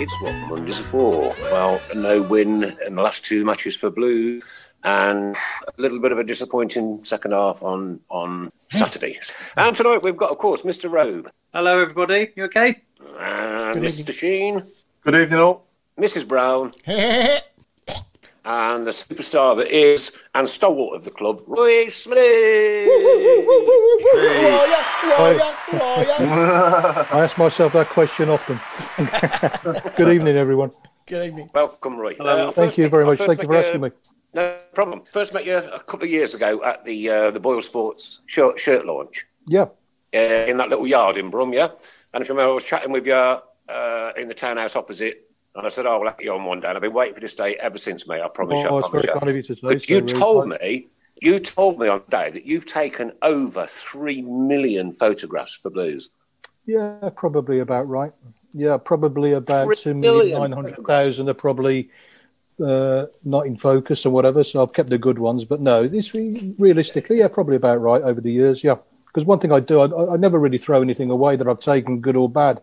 it's what Mondays are for. Well, no win in the last two matches for Blue, and a little bit of a disappointing second half on on Saturday. Hmm. And tonight we've got, of course, Mr. Robe Hello, everybody. You okay? and Mr. Sheen, Good evening, all. Mrs. Brown, and the superstar that is and stalwart of the club, Roy Smiljanic. I ask myself that question often. Good evening, everyone. Good evening. Welcome, Roy. Hello. Uh, Thank you very much. Thank you for asking me. No problem. First met you a couple of years ago at the uh, the Boyle Sports shirt, shirt launch. Yeah, uh, in that little yard in Brum, yeah. And if you remember, I was chatting with you uh, in the townhouse opposite, and I said, "Oh, we'll have you on one day." And I've been waiting for this day ever since, mate. I promise you. I oh, it's promise you. kind of you to say. But so, you really told kind. me, you told me on day that you've taken over three million photographs for Blues. Yeah, probably about right. Yeah, probably about two million million nine hundred thousand are probably uh, not in focus or whatever. So I've kept the good ones, but no, this realistically, yeah, probably about right over the years. Yeah, because one thing I do, I, I never really throw anything away that I've taken, good or bad.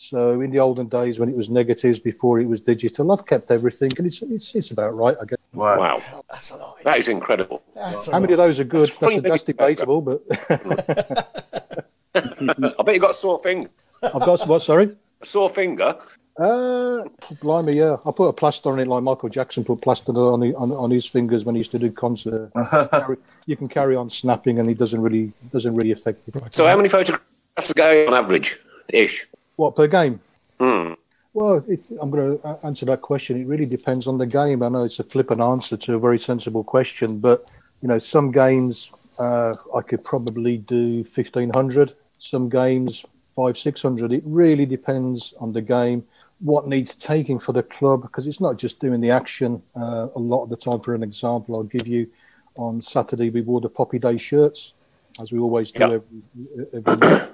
So in the olden days when it was negatives before it was digital, I've kept everything, and it's it's, it's about right, I guess. Wow. Wow, That's a lot. that is incredible. How many of those are good? That's That's, that's debatable, but I bet you got a sore finger. I've got what? Sorry. A sore finger. Uh, blimey, yeah. I put a plaster on it like Michael Jackson put plaster on, the, on on his fingers when he used to do concert. Carry- you can carry on snapping, and it doesn't really doesn't really affect you. So, how many photographs are going on average, ish? What per game? Hmm. Well, it, I'm going to answer that question. It really depends on the game. I know it's a flippant answer to a very sensible question, but you know, some games uh, I could probably do fifteen hundred. Some games five six hundred. It really depends on the game. What needs taking for the club because it's not just doing the action. Uh, a lot of the time, for an example, I'll give you on Saturday we wore the Poppy Day shirts, as we always do Yeah. every, every week.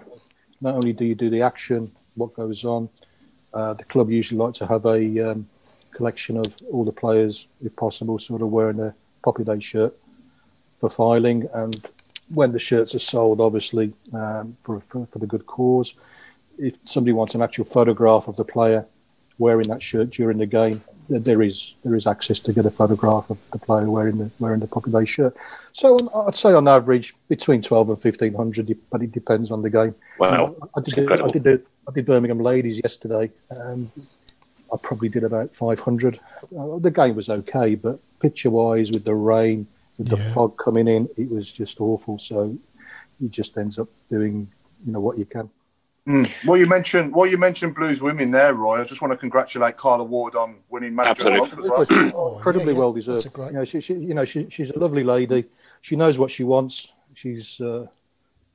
Not only do you do the action, what goes on, uh, the club usually like to have a um, collection of all the players, if possible, sort of wearing a Poppy Day shirt for filing. And when the shirts are sold, obviously, um, for, for, for the good cause, if somebody wants an actual photograph of the player wearing that shirt during the game, there is there is access to get a photograph of the player wearing the wearing the Poppy Day shirt. So um, I'd say on average between twelve and fifteen hundred, but it depends on the game. Wow, I did, I did, the, I did Birmingham Ladies yesterday. Um, I probably did about 500. Uh, the game was okay, but picture wise, with the rain, with the fog coming in, it was just awful. So it just ends up doing, you know, what you can. Mm. Well, you mentioned well, you mentioned Blues women there, Roy. I just want to congratulate Carla Ward on winning manager of the month well. Oh, Incredibly yeah, yeah. well That's deserved. a great- You know, she, she, you know, she, she's a lovely lady. She knows what she wants. She's uh, a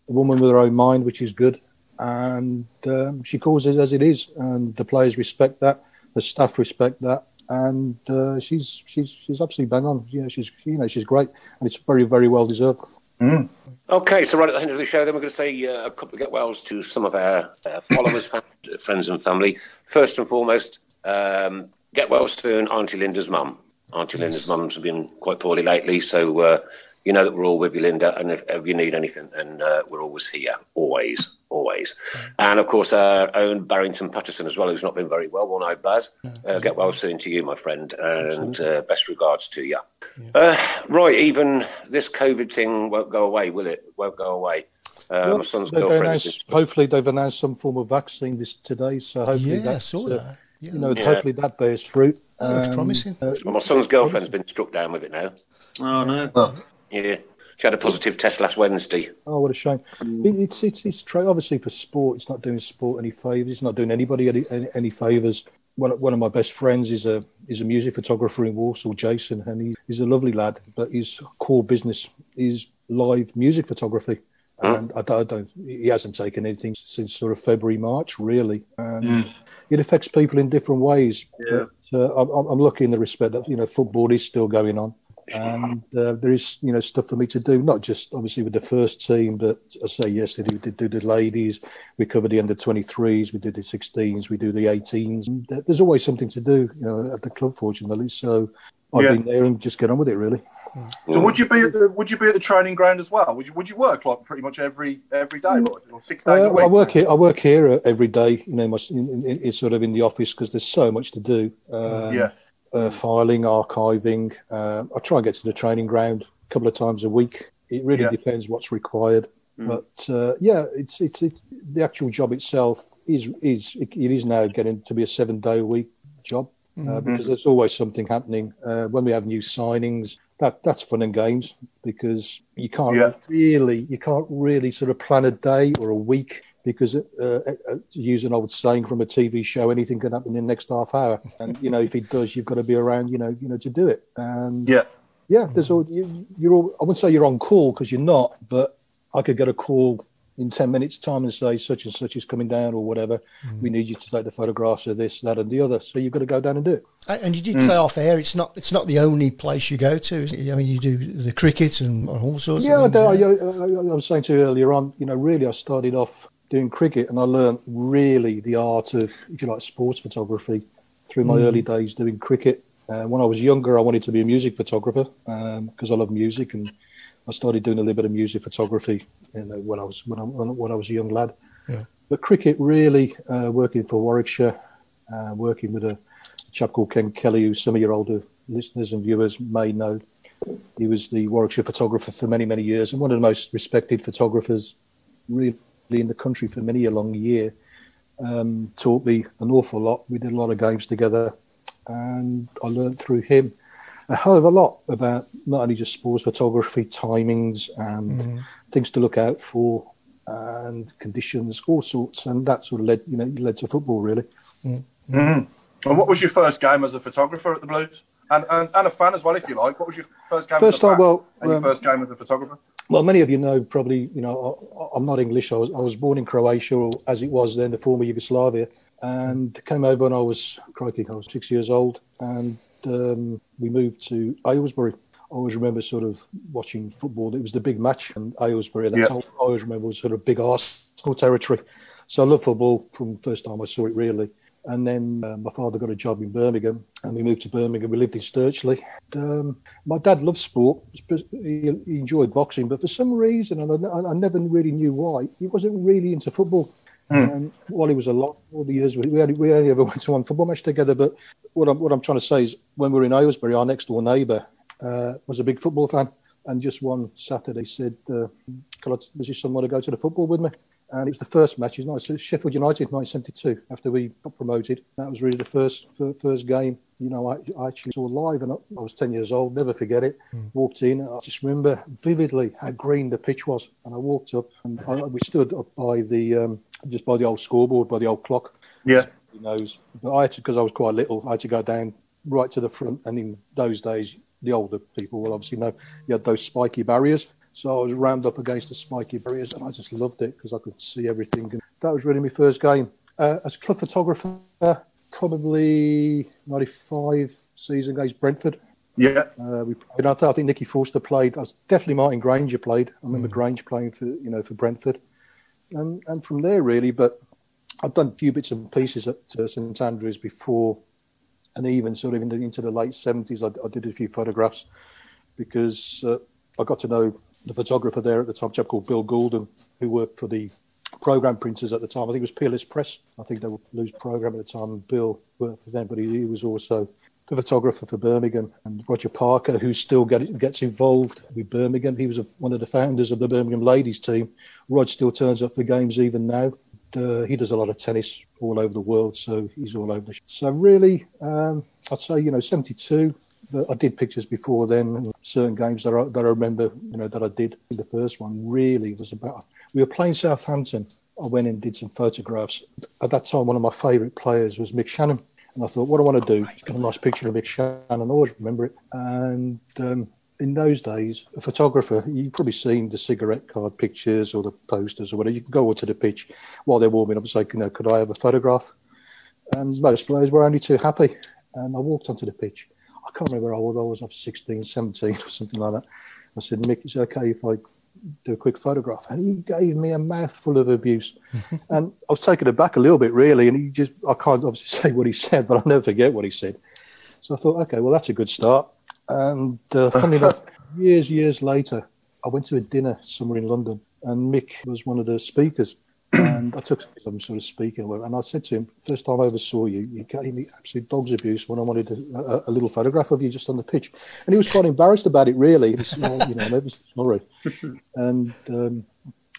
woman with her own mind, which is good. And um, she calls it as it is, and the players respect that. The staff respect that, and uh, she's she's she's absolutely bang on. You know, she's you know she's great, and it's very very well deserved. Okay, so right at the end of the show, then we're going to say uh, a couple of get wells to some of our uh, followers, friends, and family. First and foremost, um, get wells to Auntie Linda's mum. Auntie Linda's mum's been quite poorly lately, so uh, you know that we're all with you, Linda. And if, if you need anything, then uh, we're always here, always, always. And of course, our own Barrington Patterson as well, who's not been very well. Well, no, Baz. Uh, get well soon to you, my friend, and uh, best regards to you. Uh, right, even this COVID thing won't go away, will it? Won't go away. Uh, Well, my son's they- they girlfriend. announced- is- hopefully, they've announced some form of vaccine this today. So hopefully, Yeah, I that's, saw uh, that. Yeah. You know, Yeah. hopefully that bears fruit. That looks Um, promising. uh, Well, my son's girlfriend's been struck down with it now. Oh no. Yeah. She had a positive test last Wednesday. Oh, what a shame! Mm. It, it's it's it's tra- obviously for sport. It's not doing sport any favors. It's not doing anybody any, any, any favors. One, one of my best friends is a is a music photographer in Warsaw, Jason, and he, he's a lovely lad. But his core business is live music photography, hmm. and I, don't- I don't. He hasn't taken anything since sort of February, March, really. And hmm. it affects people in different ways. Yeah. But uh, I'm, I'm- I'm lucky in the respect that you know football is still going on and uh, there is you know stuff for me to do not just obviously with the first team but I say yesterday we did do the ladies we covered the under 23s we did the 16s we do the 18s and there's always something to do you know at the club fortunately so I've Yeah. been there and just get on with it really So would you be at the would you be at the training ground as well? Would you would you work like pretty much every every day, or six days Uh, a week? I work here. I work here every day. You know, my, in, in, it's sort of in the office because there's so much to do. Um, Yeah. Uh, filing, archiving. Uh, I try and get to the training ground a couple of times a week. It really Yeah. depends what's required. But uh, yeah, it's, it's it's the actual job itself is is it, it is now getting to be a seven day a week job uh, because there's always something happening. Uh, when we have new signings, that that's fun and games because you can't Yeah. really you can't really sort of plan a day or a week because uh, uh, to use an old saying from a TV show, anything can happen in the next half hour. And you know, if it does, you've got to be around, you know, you know, to do it. And Yeah. yeah, there's all you, you're all. I wouldn't say you're on call because you're not, but I could get a call in ten minutes' time and say such and such is coming down or whatever. We need you to take the photographs of this, that, and the other. So you've got to go down and do it. Uh, And you did say off air, it's not it's not the only place you go to. Is it? I mean, you do the cricket and all sorts. Yeah, I, of do, I, I, I was saying to you earlier on, you know, really, I started off doing cricket and I learned really the art of, if you like, sports photography through my early days doing cricket. Uh, when I was younger, I wanted to be a music photographer because I love music, and I started doing a little bit of music photography you know, when I was when I, when I was a young lad. Yeah. But cricket, really, uh, working for Warwickshire, uh, working with a chap called Ken Kelly, who some of your older listeners and viewers may know. He was the Warwickshire photographer for many, many years and one of the most respected photographers really in the country for many a long year. Um, taught me an awful lot. We did a lot of games together and I learned through him a hell of a lot about not only just sports photography, timings and things to look out for and conditions, all sorts. And that sort of led, you know, led to football really. And what was your first game as a photographer at the Blues? And, and, and a fan as well, if you like. What was your first game First as a time, fan well, and your um, first game as a photographer? Well, many of you know probably, you know, I, I'm not English. I was, I was born in Croatia, or as it was then, the former Yugoslavia, and came over when I was, crikey, I was six years old, and um, we moved to Aylesbury. I always remember sort of watching football. It was the big match in Aylesbury. That's Yeah. all I always remember was sort of big Arsenal territory. So I love football from the first time I saw it, really. And then uh, my father got a job in Birmingham, and we moved to Birmingham. We lived in Stirchley. Um, my dad loved sport. He, he enjoyed boxing, but for some reason, and I, I never really knew why, he wasn't really into football. Um, while he was alive, all the years we we only, we only ever went to one football match together. But what I'm what I'm trying to say is, when we were in Aylesbury, our next door neighbour uh, was a big football fan, and just one Saturday said, uh, "Can I, does your son want to go to the football with me?" And it was the first match. It's nice. Sheffield United, 1972. After we got promoted, that was really the first first game. You know, I, I actually saw live, and I, was 10 years old. Never forget it. Walked in. I just remember vividly how green the pitch was. And I walked up, and I, we stood up by the um, just by the old scoreboard, by the old clock. Yeah. He knows. But I had to because I was quite little. I had to go down right to the front. And in those days, the older people will obviously know you had those spiky barriers. So I was rammed up against the spiky barriers, and I just loved it because I could see everything. And that was really my first game uh, as club photographer. Probably '95 season against Brentford. Yeah. Uh, we played, I think Nicky Forster played. I was definitely Martin Grainger played. I remember Grainger playing for you know for Brentford, and and from there really. But I've done a few bits and pieces at uh, St Andrews before, and even sort of in the, into the late seventies, I, I did a few photographs because uh, I got to know the photographer there at the time, chap called Bill Goulden, who worked for the program printers at the time. I think it was Peerless Press. I think they were Lou's program at the time. And Bill worked for them, but he, he was also the photographer for Birmingham, and Roger Parker, who still get, gets involved with Birmingham. He was a, one of the founders of the Birmingham ladies team. Rod still turns up for games even now. Uh, he does a lot of tennis all over the world, so he's all over the. Sh- so really, um, I'd say you know seventy two. I did pictures before then, certain games that I, that I remember, you know, that I did. The first one really was about. We were playing Southampton. I went and did some photographs. At that time, one of my favourite players was Mick Channon, And I thought, what do I want to do? Got a nice picture of Mick Channon. I always remember it. And um, in those days, a photographer, you've probably seen the cigarette card pictures or the posters or whatever. You can go onto the pitch while they're warming up and say, you know, could I have a photograph? And most players were only too happy. And I walked onto the pitch. I can't remember how old I was. I was 16, 17 or something like that. I said, Mick, is it okay if I do a quick photograph? And he gave me a mouthful of abuse. and I was taken aback a little bit, really. And he just, I can't obviously say what he said, but I'll never forget what he said. So I thought, okay, well, that's a good start. And uh, funny enough, years, years later, I went to a dinner somewhere in London, and Mick was one of the speakers. And I took some sort of speaking, and I said to him, first time I ever saw you, you gave me absolute dog's abuse when I wanted a, a, a little photograph of you just on the pitch. And he was quite embarrassed about it, really. He said, oh, you know, I'm ever sorry. And um,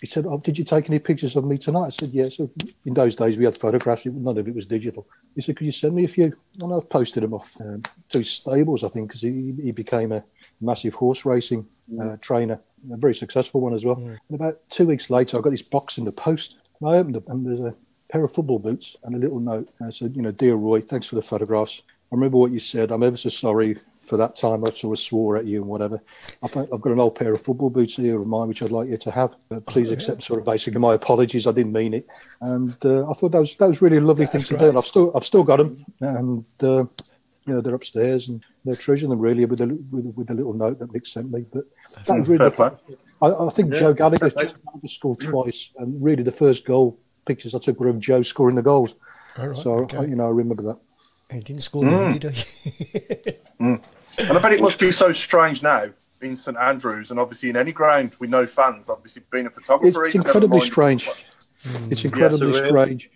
he said, "Oh, did you take any pictures of me tonight?" I said, "Yes." Yeah. So in those days, we had photographs; none of it was digital. He said, "Could you send me a few?" And I posted them off um, to his stables, I think, because he, he became a massive horse racing uh, trainer, a very successful one as well. And about two weeks later, I got this box in the post. I opened it, and there's a pair of football boots and a little note. And I said, "You know, dear Roy, thanks for the photographs. I remember what you said. I'm ever so sorry for that time I sort of swore at you and whatever. I I've got an old pair of football boots here of mine, which I'd like you to have. Uh, please accept sort of basically my apologies. I didn't mean it. And uh, I thought that was that was really a lovely thing to do. And I've still I've still got them, and uh, you know they're upstairs and they're treasuring them really with a with, with a little note that Mick sent me. But that was really. I, I, think Yeah, Joe Gallagher, fair Joe Gallagher scored twice, and really the first goal pictures I took were of Joe scoring the goals. All right, so okay. I, you know I remember that. He didn't score mm. did he? And I bet it must be so strange now in St Andrews and obviously in any ground with no fans. Obviously, being a photographer, it's even, incredibly mind- strange. It's incredibly really. strange.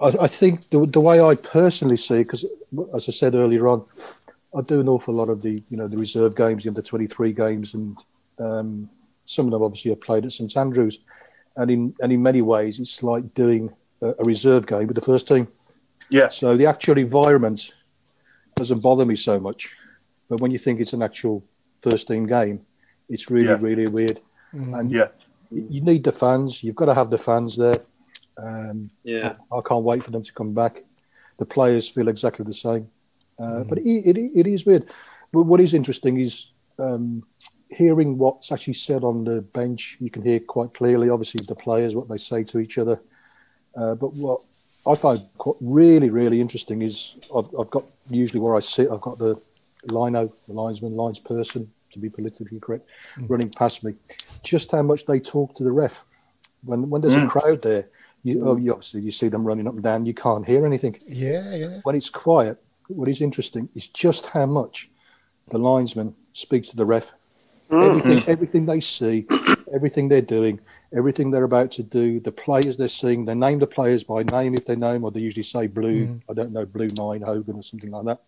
I, I think the, the way I personally see, because as I said earlier on, I do an awful lot of the you know the reserve games, the under twenty three games, and um, some of them obviously have played at St Andrews, and in and in many ways it's like doing a, a reserve game with the first team. Yeah. So the actual environment doesn't bother me so much, but when you think it's an actual first team game, it's really Yeah. really weird. And Yeah. you you need the fans. You've got to have the fans there. Um, Yeah. I can't wait for them to come back. The players feel exactly the same, uh, Mm. but it, it, it is weird. But what is interesting is um, hearing what's actually said on the bench. You can hear quite clearly, obviously, the players what they say to each other. Uh, but what I find quite really, really interesting is I've, I've got usually where I sit. I've got the lino, the linesman, lines person, to be politically correct, running past me. Just how much they talk to the ref when when there's a crowd there. You, oh, you obviously you see them running up and down. You can't hear anything. yeah, yeah. When it's quiet, what is interesting is just how much the linesman speaks to the ref. Hmm. Everything, everything they see, everything they're doing, everything they're about to do, the players they're seeing, they name the players by name if they know them, or they usually say Blue, hmm. I don't know, Blue Nine, Hogan, or something like that.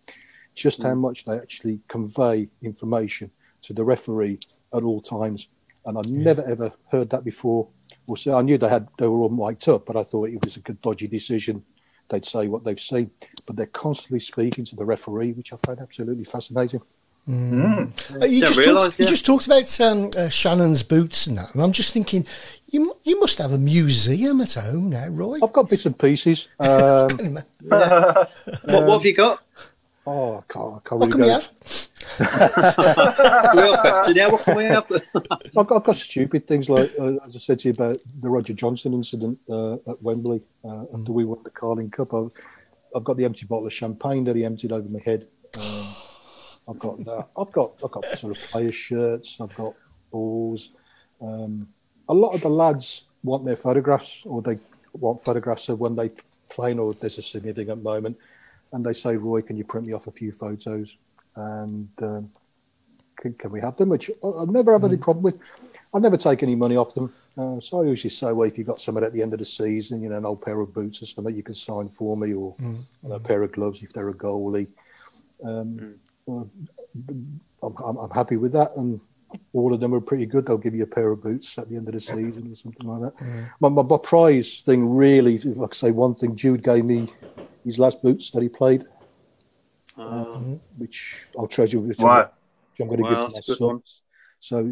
Just how hmm. much they actually convey information to the referee at all times. And I've never ever heard that before. Well, so I knew they had they were all mic'd up, but I thought it was a good dodgy decision. They'd say what they've seen, but they're constantly speaking to the referee, which I find absolutely fascinating. Uh, you, just realise, talked, you just talked about um, uh, Channon's boots and that, and I'm just thinking, you you must have a museum at home now, Roy. I've got bits and pieces. Um, What, what have you got? oh, I can't, I can't What really can we go. have? Real question. Yeah, what can we have? I've got, I've got stupid things like, uh, as I said to you about the Roger Johnson incident uh, at Wembley uh, after we won the Carling Cup. I've, I've got the empty bottle of champagne that he emptied over my head. I've got that. I've got I've got sort of player shirts. I've got balls. Um, a lot of the lads want their photographs, or they want photographs of when they play, or there's a significant moment, and they say, "Roy, can you print me off a few photos?" And um, can, can we have them? Which I- I've never had any problem with. I never take any money off them. Uh, so I usually say, well, if you've got someone at the end of the season, you know, an old pair of boots or something you can sign for me, or a pair of gloves if they're a goalie. Um, uh, I'm, I'm, I'm happy with that, and all of them are pretty good. They'll give you a pair of boots at the end of the season or something like that. My, my, my prize thing really, if I could say one thing, Jude gave me his last boots that he played, um, which I'll treasure. Which Right. I'm, going to Wow, give to my good one. sons. So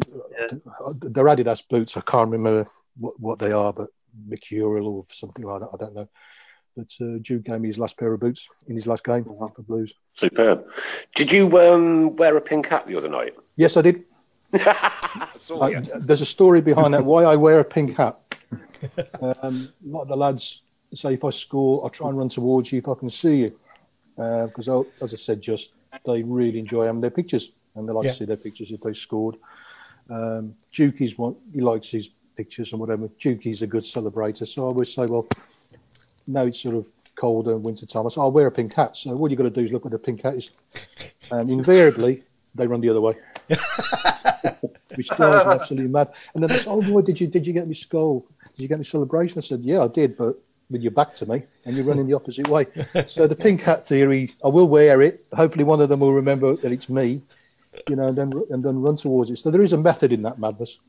uh, they're Adidas boots. I can't remember what, what they are, but Mercurial or something like that. I don't know. But uh, Jude gave me his last pair of boots in his last game for Blues. Superb. Did you um, wear a pink hat the other night? Yes, I did. I, there's a story behind that. Why I wear a pink hat. Um, a lot of the lads say if I score, I try and run towards you if I can see you, because as I said, just they really enjoy having their pictures and they like Yeah. to see their pictures if they scored. Um, Dukey's one, he likes his pictures and whatever. Dukey's a good celebrator, so I always say, well, now it's sort of colder and winter time. I say, I'll oh, wear a pink hat. So all you've got to do is look at the pink hat is, and um, invariably they run the other way which drives me absolutely mad. And then they say, "Oh boy, did you did you get me skull? Did you get me celebration?" I said, "Yeah, I did, but with your back to me, and you're running the opposite way." so the pink hat theory, I will wear it. Hopefully, one of them will remember that it's me, you know, and then and then run towards it. So there is a method in that madness.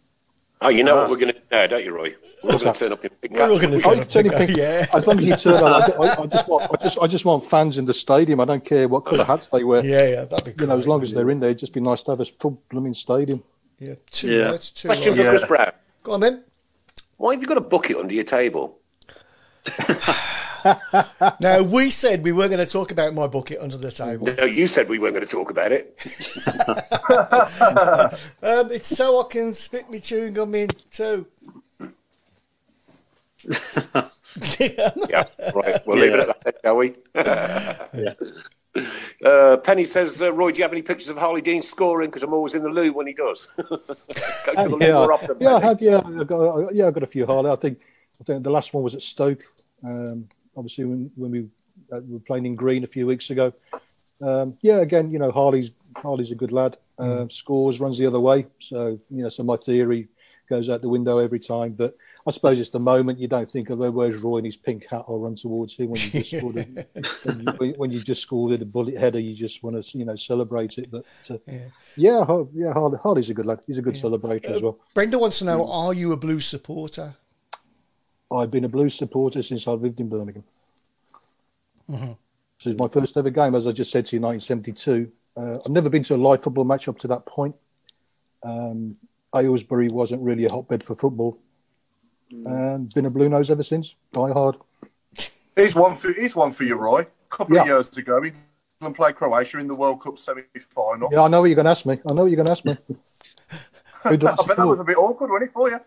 Oh, you know what ah. we're going to do now, don't you, Roy? We're What's going to turn up in pink We're all gonna Oh, turn up turn to it pink. go, yeah. As long as you turn up, I, I, I just want, I just, I just want fans in the stadium. I don't care what colour hats they wear. Yeah, yeah, that'd be You know, as long as wouldn't they're in there, it'd just be nice to have a full blooming stadium. Yeah, two Yeah. rights, two Question for rights. Chris Brown. Go on then. Why have you got a bucket under your table? Now we said we weren't going to talk about my bucket under the table. No, you said we weren't going to talk about it. Um, it's so I can spit my chewing gum in too. Yeah, right. We'll leave it at that, shall we? Uh, Penny says, uh, Roy, do you have any pictures of Harlee Dean scoring? Because I'm always in the loo when he does. Go to the loo yeah, more often, yeah, I have. Yeah, I got. Yeah, I got a few Harlee. I think. I think the last one was at Stoke. Um, obviously, when when we uh, were playing in Green a few weeks ago. Um, yeah, again, you know, Harlee's Harlee's a good lad. Um, Scores runs the other way, so you know, so my theory goes out the window every time. But I suppose it's the moment you don't think of oh, where's Roy in his pink hat. I'll run towards him when you just scored a, when, you, when- you just scored a bullet header. You just want to you know celebrate it. But uh, yeah, yeah, Harlee, Harlee's a good lad. He's a good celebrator as well. Brenda wants to know: Are you a Blues supporter? I've been a Blues supporter since I lived in Birmingham. This is my first ever game, as I just said to you, 1972. Uh, I've never been to a live football match up to that point. Um, Aylesbury wasn't really a hotbed for football. And been a Blue Nose ever since. Die hard. Here's one for here's one for you, Roy. A couple Yeah. of years ago, England played Croatia in the World Cup semi-final. Yeah, I know what you're going to ask me. I know what you're going to ask me. I I bet that was a bit awkward, wasn't it, for you?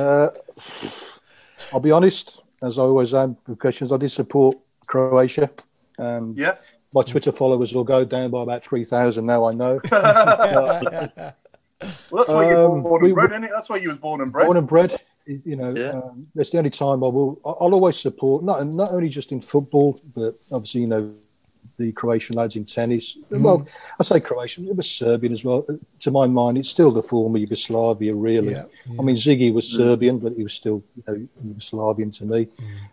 Uh, I'll be honest, as I always am with questions, I did support Croatia. Um, Yeah. my Twitter followers will go down by about 3,000 now, I know. Well, that's where you Um, were born we- and bred, isn't it? That's where you was born and bred. born and bred. You know, Yeah. um, that's the only time I will. I- I'll always support not not only just in football, but obviously you know the Croatian lads in tennis. Well, I say Croatian, it was Serbian as well. To my mind, it's still the former Yugoslavia, really. Yeah, I mean, Ziggy was Serbian, but he was still you know, Yugoslavian to me.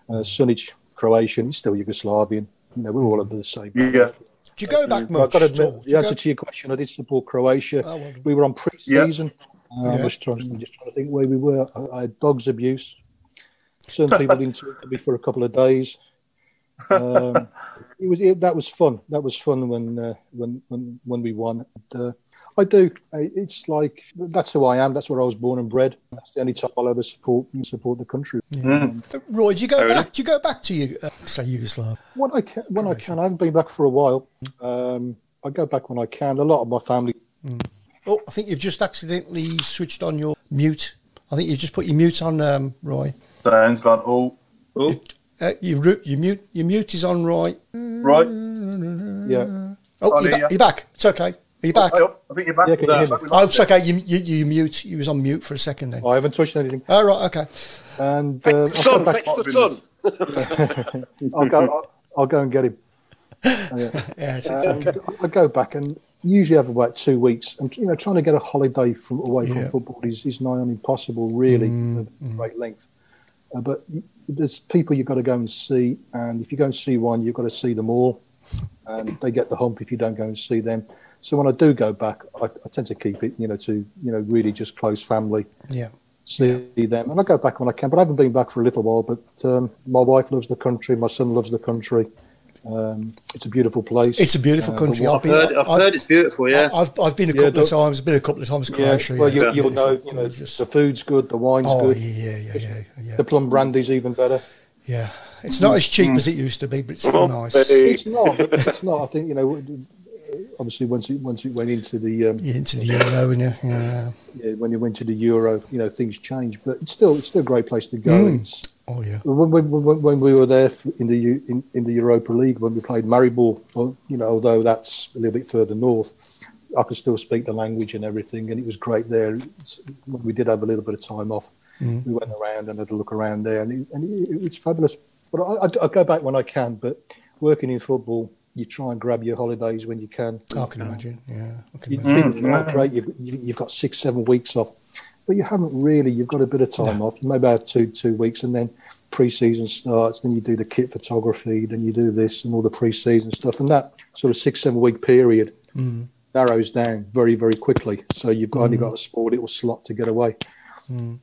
Uh, Sunjic, Croatian, he's still Yugoslavian. You know, we're all under the same. Yeah. Do you go back But I've got to admit, the you answer go- to your question, I did support Croatia. Oh, well. we were on pre-season. Uh, Yeah. I was just trying, just trying to think where we were. I, I had dogs abuse. Certain people didn't talk to me for a couple of days. Um, it was it, that was fun. That was fun when uh, when when when we won. And, uh, I do. I- It's like that's who I am. That's where I was born and bred. That's the only time I'll ever support support the country. Roy, do you go Fair back? Do you go back to you? Uh, say Yugoslavia. When I can, when I can, I haven't been back for a while. Um, I go back when I can. A lot of my family Oh, I think you've just accidentally switched on your mute. I think you've just put your mute on, um, Roy. Dan's gone, oh, Oh, Uh, you ru- your mute your mute is on, right. right. Yeah, Oh, Oh, you're, ba- you- you're back. It's okay. Are you back? Hey, up. I think you're back. Yeah, can you hear me? Back with Oh, it's okay. You, you you mute. You was on mute for a second then. I haven't touched anything. All right. Okay. And uh, I'll, Son, back, fetch the Goodness. sun. I'll go. I'll, I'll go and get him. Yeah. Yeah. It's, And I go back and usually have about two weeks. And you know, trying to get a holiday from away from Yeah. football is, is nigh on impossible, really, of great length. Uh, but y- there's people you've got to go and see, and if you go and see one, you've got to see them all. and they get the hump if you don't go and see them. So when I do go back, I, I tend to keep it, you know, to you know really just close family, Yeah. see them, and I go back when I can. But I haven't been back for a little while. But um, my wife loves the country, my son loves the country. Um, it's a beautiful place. It's a beautiful Uh, country. the wa- I've heard, I've I- heard it's beautiful. Yeah. I- I've, I've been a Yeah, couple of the- times. Been a couple of times. Yeah, Croatia. well, you, yeah. you'll know, you know, gorgeous. the food's good, the wine's Oh good, yeah, yeah, yeah, yeah. the plum brandy's even better. Yeah, it's not as cheap Mm. as it used to be, but it's still nice. It's not. It's not. I think you know. Obviously, once it once it went into the um, into the euro, and yeah, yeah. yeah, when you went to the euro, you know things changed. But it's still it's still a great place to go. Mm. It's, Oh yeah. when, when, when, when we were there in the in, in the Europa League when we played Maribor, you know, although that's a little bit further north, I could still speak the language and everything, and it was great there. We did have a little bit of time off, Mm. we went around and had a look around there, and, it, and it, it's fabulous. But I, I, I go back when I can. But working in football, you try and grab your holidays when you can. I can imagine. Yeah, I can You, imagine. people think, "Oh, great, you've, you- you've got six, seven weeks off, but you haven't really. You've got a bit of time off. You maybe have two, two weeks, and then pre-season starts. Then you do the kit photography. Then you do this and all the pre-season stuff, and that sort of six, seven week period Mm. narrows down very, very quickly. So you've got, only Mm. got a small little slot to get away.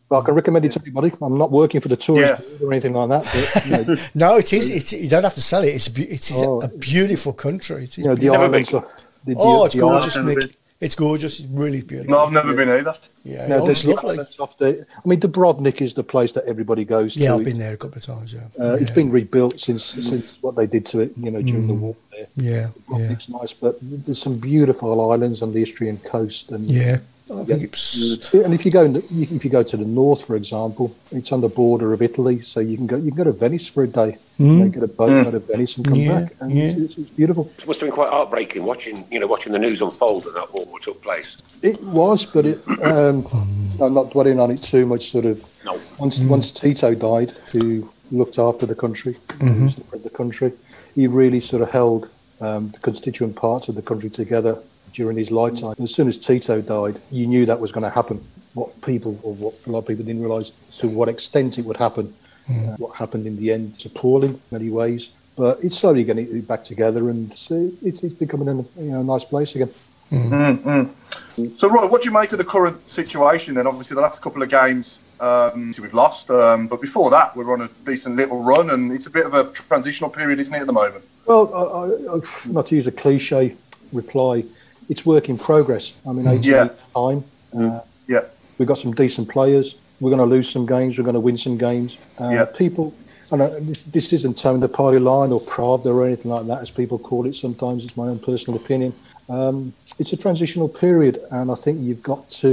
But I can recommend it to anybody. I'm not working for the tourist Yeah. or anything like that. But, you know, No, it is. It's, you don't have to sell it. It's a, it is Oh. a beautiful country. It is you know the. Never islands. been. Are, the, the, oh, it's the gorgeous, Never It's gorgeous. It's really beautiful. No, I've never been either. Yeah, No, oh, it's lovely. islands off the, I mean, Dubrovnik is the place that everybody goes to. Yeah, I've been there a couple of times. Yeah, Uh, It's yeah. been rebuilt since since what they did to it, you know, during the war. There. Yeah, yeah, It's nice, but there's some beautiful islands on the Istrian coast, and yeah. I think Yeah. it's and if you go in the, if you go to the north, for example, it's on the border of Italy, so you can go you can go to Venice for a day, you know, get a boat, go to Venice, and come Yeah, back, and yeah. it's, it's, it's beautiful. It must have been quite heartbreaking watching, you know, watching the news unfold and that war took place. It was, but it, um, I'm not dwelling on it too much. Sort of No. once once Tito died, who looked after the country, who was the country, he really sort of held um, the constituent parts of the country together during his lifetime. As soon as Tito died, you knew that was going to happen. What people, or what a lot of people didn't realise to what extent it would happen. Uh, what happened in the end is appalling in many ways, but it's slowly getting it back together, and it's, it's, it's becoming a you know, nice place again. So, Roy, what do you make of the current situation then? Obviously, the last couple of games um, we've lost, um, but before that, we're on a decent little run, and it's a bit of a transitional period, isn't it, at the moment? Well, I, I, I- not to use a cliche reply, it's work in progress. I mean, 18 Yeah. time. Uh, Yeah, we've got some decent players. We're going to lose some games. We're going to win some games. Uh, Yeah. People, and uh, this, this isn't towing the party line or Pravda or anything like that, as people call it sometimes. It's my own personal opinion. Um, it's a transitional period, and I think you've got to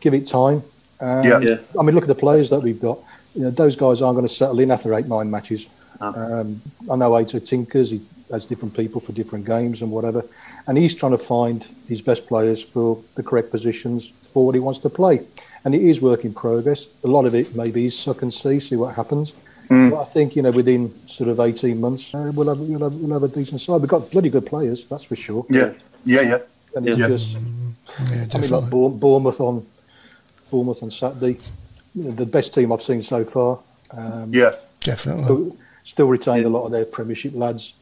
give it time. Um, Yeah. Yeah. I mean, look at the players that we've got. You know, those guys aren't going to settle in after eight, nine matches. Um, I know Aitor tinkers. He has different people for different games and whatever, and he's trying to find his best players for the correct positions for what he wants to play. And it is work in progress. A lot of it maybe is suck and see, see what happens. But I think you know within sort of eighteen months uh, we'll have we'll have, we'll have a decent side. We've got bloody good players, that's for sure. yeah, yeah, yeah. And it's Yeah. just yeah, I mean, like Bourne- Bournemouth on Bournemouth on Saturday, you know, the best team I've seen so far. Um, Yeah, definitely. still, still retained a lot of their Premiership lads.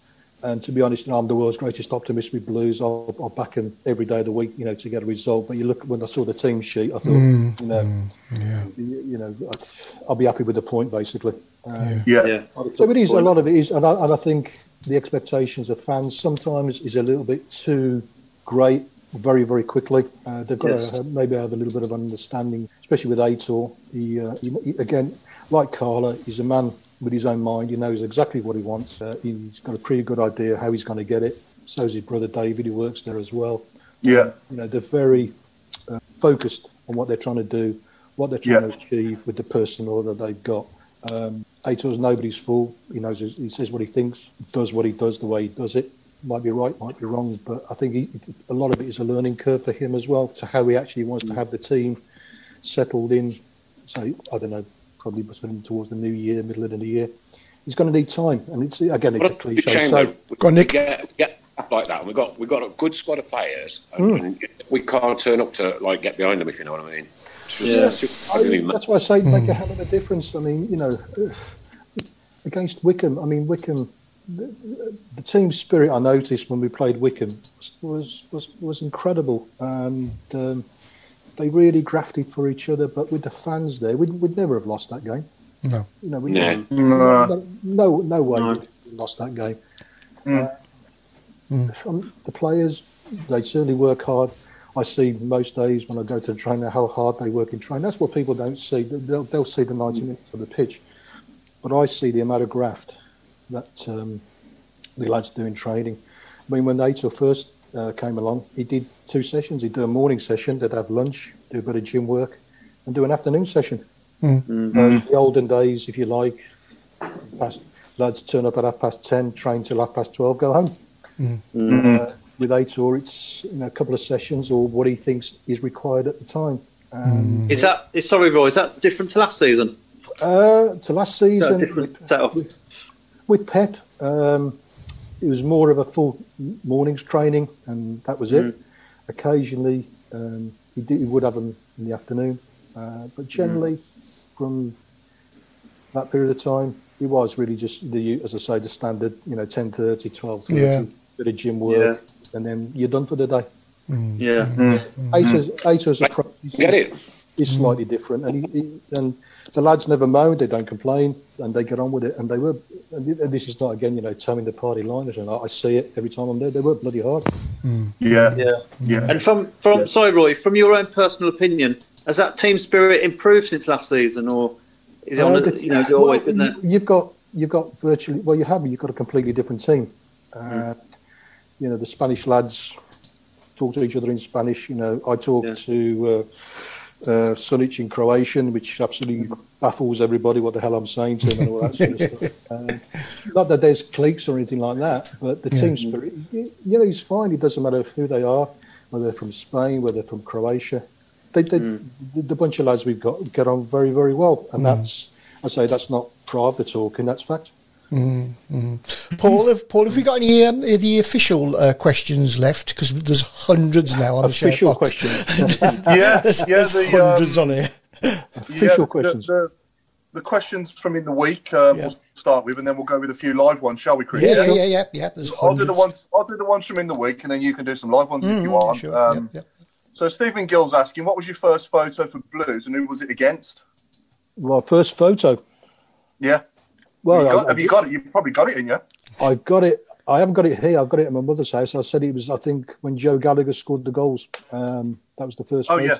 And to be honest, you know, I'm the world's greatest optimist with Blues. I'll, I'll back them every day of the week, you know, to get a result. But you look when I saw the team sheet, I thought, Mm, you know, yeah, you, you know, I- I'll be happy with the point basically. Um, yeah, Yeah. so it is a lot of it is, and I, and I think the expectations of fans sometimes is a little bit too great very very quickly. Uh, they've got Yes. to have, maybe have a little bit of understanding, especially with Aitor. He, uh, he, he- again, like Carla, he's a man with his own mind. He knows exactly what he wants. Uh, he's got a pretty good idea how he's going to get it. So's his brother David, who works there as well. yeah, You know, they're very uh, focused on what they're trying to do, what they're trying Yeah. to achieve with the personnel that they've got. Um, Aitor's nobody's fool. He knows his, he says what he thinks, does what he does the way he does it. Might be right, might be wrong, but I think he, a lot of it is a learning curve for him as well to how he actually wants to have the team settled in. So I don't know, probably sort of towards the new year, middle of the year. He's going to need time, and it's again, it's What a a cliche. shame, So, though. We Go on, Nick. Get, get stuff like that. and We've got, we've got a good squad of players. And, Hmm. and we can't turn up to like get behind them, if you know what I mean. Just- Yeah. I, I that's why I say make a hell of a difference. I mean, you know, against Wycombe, I mean, Wycombe the, the team spirit I noticed when we played Wycombe was was was incredible, and um, they really grafted for each other. But with the fans there, we'd, we'd never have lost that game. No. You know, we Yeah. no, no, no way No. we'd have lost that game. Uh, um, the players, they certainly work hard. I see most days when I go to the trainer how hard they work in training. That's what people don't see. They'll, they'll see the 90 minutes of the pitch, but I see the amount of graft that um, the lads do in training. I mean, when Nato first uh, came along, he did two sessions. He'd do a morning session, they'd have lunch, do a bit of gym work, and do an afternoon session. Uh, the olden days, if you like, past, lads turn up at half past 10, train till half past 12, go home. Uh, with Aitor, it's you know, a couple of sessions or what he thinks is required at the time. Um, Is that? Is, sorry, Roy. Is that different to last season? uh, to last season, different with, setup. with Pep, um, it was more of a full morning's training, and that was it. Occasionally, um, he, did, he would have them in the afternoon, uh, but generally, mm. from that period of time, it was really just the, as I say, the standard, you know, 10.30, 12.30, Yeah. bit of gym work, and then you're done for the day. Mm. Yeah. Aitor's, Aitor's approach is- Get it? Is slightly different, and he, he, and the lads never moan, they don't complain, and they get on with it. And they were, and this is not again, you know, towing the party liners, and I, I see it every time I'm there. They work bloody hard. Yeah, Yeah. yeah. And from from sorry, Roy, from your own personal opinion, has that team spirit improved since last season, or is it on? Uh, A, the- you know, has it always well, been there? you- You've got you've got virtually well, you have you've got a completely different team. Mm. Uh, You know, the Spanish lads talk to each other in Spanish. You know, I talk Yeah. to uh, uh, Sunjic in Croatian, which absolutely baffles everybody what the hell I'm saying to him and all that sort of stuff. Uh, not that there's cliques or anything like that, but the team spirit, you you know, he's fine. It doesn't matter who they are, whether they're from Spain, whether they're from Croatia. They, they, the, the bunch of lads we've got get on very, very well, and that's I say that's not pride the talking, that's fact. Paul, have, Paul, have we got any um, of the official uh, questions left? Because there's hundreds now on the share Official questions. Yeah, there's yeah, there's the, um, hundreds on here. Official the- questions. The, the questions from in the week um, Yeah. we'll start with, and then we'll go with a few live ones, shall we, Chris? Yeah, yeah, yeah, yeah, yeah. There's I'll do the ones. I'll do the ones from in the week, and then you can do some live ones if you want. Sure. Um, yeah, yeah. So Stephen Gill's asking, what was your first photo for Blues, and who was it against? Well, first photo. Yeah. Well, have you, got, I, have you got it? You've probably got it in you. I've got it. I haven't got it here. I've got it at my mother's house. I said it was. I think when Joe Gallagher scored the goals. Um, that was the first Oh, yeah.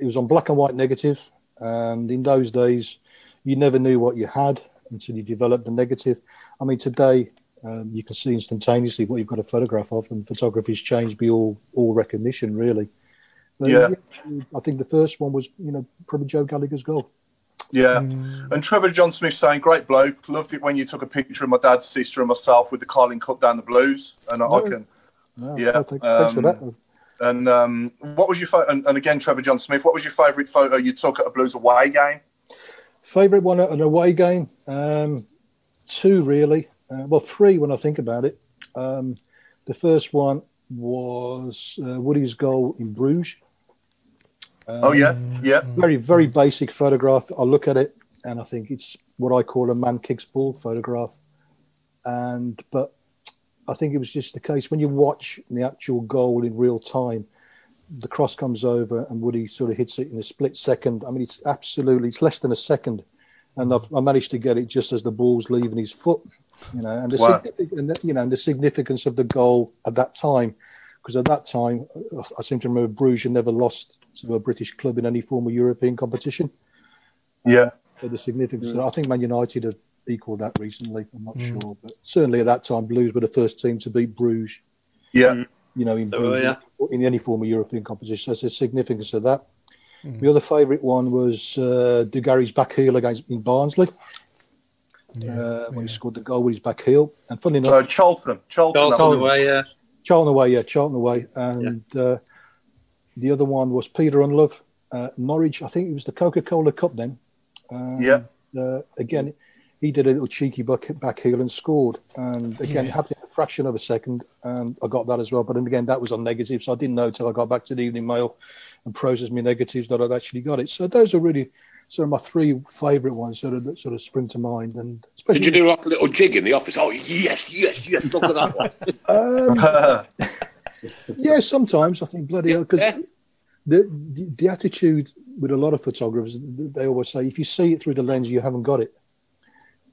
it was on black and white negative, and in those days, you never knew what you had until you developed the negative. I mean, today um, you can see instantaneously what you've got a photograph of, and photography's changed be all recognition really. But, Yeah. I think the first one was you know probably Joe Gallagher's goal. Yeah. And Trevor John Smith saying, great bloke. Loved it when you took a picture of my dad's sister and myself with the Carling Cup down the Blues. And I, I can. No, Yeah, no, thank- thanks for um, that. And um, what was your photo? And, and again, Trevor John Smith, what was your favourite photo you took at a Blues away game? Favourite one at an away game? Um, two, really. Uh, well, three when I think about it. Um, the first one was uh, Woody's goal in Bruges. Oh, yeah. Yeah. Um, very, very basic photograph. I look at it and I think it's what I call a man kicks ball photograph. And, but I think it was just the case when you watch the actual goal in real time, the cross comes over and Woody sort of hits it in a split second. I mean, it's absolutely, it's less than a second. And I've, I managed to get it just as the ball's leaving his foot, you know, and the, Wow. and you know, and the significance of the goal at that time, because at that time, I seem to remember Bruges had never lost to a British club in any form of European competition. Yeah. So the significance, I think Man United have equalled that recently. I'm not sure, but certainly at that time, Blues were the first team to beat Bruges Yeah. you know, in, They were, Bruges, in any form of European competition. So there's a significance of that. The other favourite one was uh, Dugarry's back heel against in Barnsley. uh, when he scored the goal with his back heel. And funny enough, Uh, Charlton. Charlton. Charlton away, yeah. Charlton away, yeah, Charlton away. And uh, the other one was Peter Ndlovu, uh, Norwich. I think it was the Coca Cola Cup then. And, Yeah. Uh, again, he did a little cheeky back, back heel and scored. And again, it happened in a fraction of a second. And I got that as well. But then again, that was on negative. So I didn't know until I got back to the Evening Mail and processed my negatives that I'd actually got it. So those are really sort of my three favourite ones sort of that sort of spring to mind, and especially Did you do like a little jig in the office? Oh yes, yes, yes! Look at that one. Um, yeah, sometimes I think bloody hell because Yeah. the, the the attitude with a lot of photographers, they always say if you see it through the lens, you haven't got it.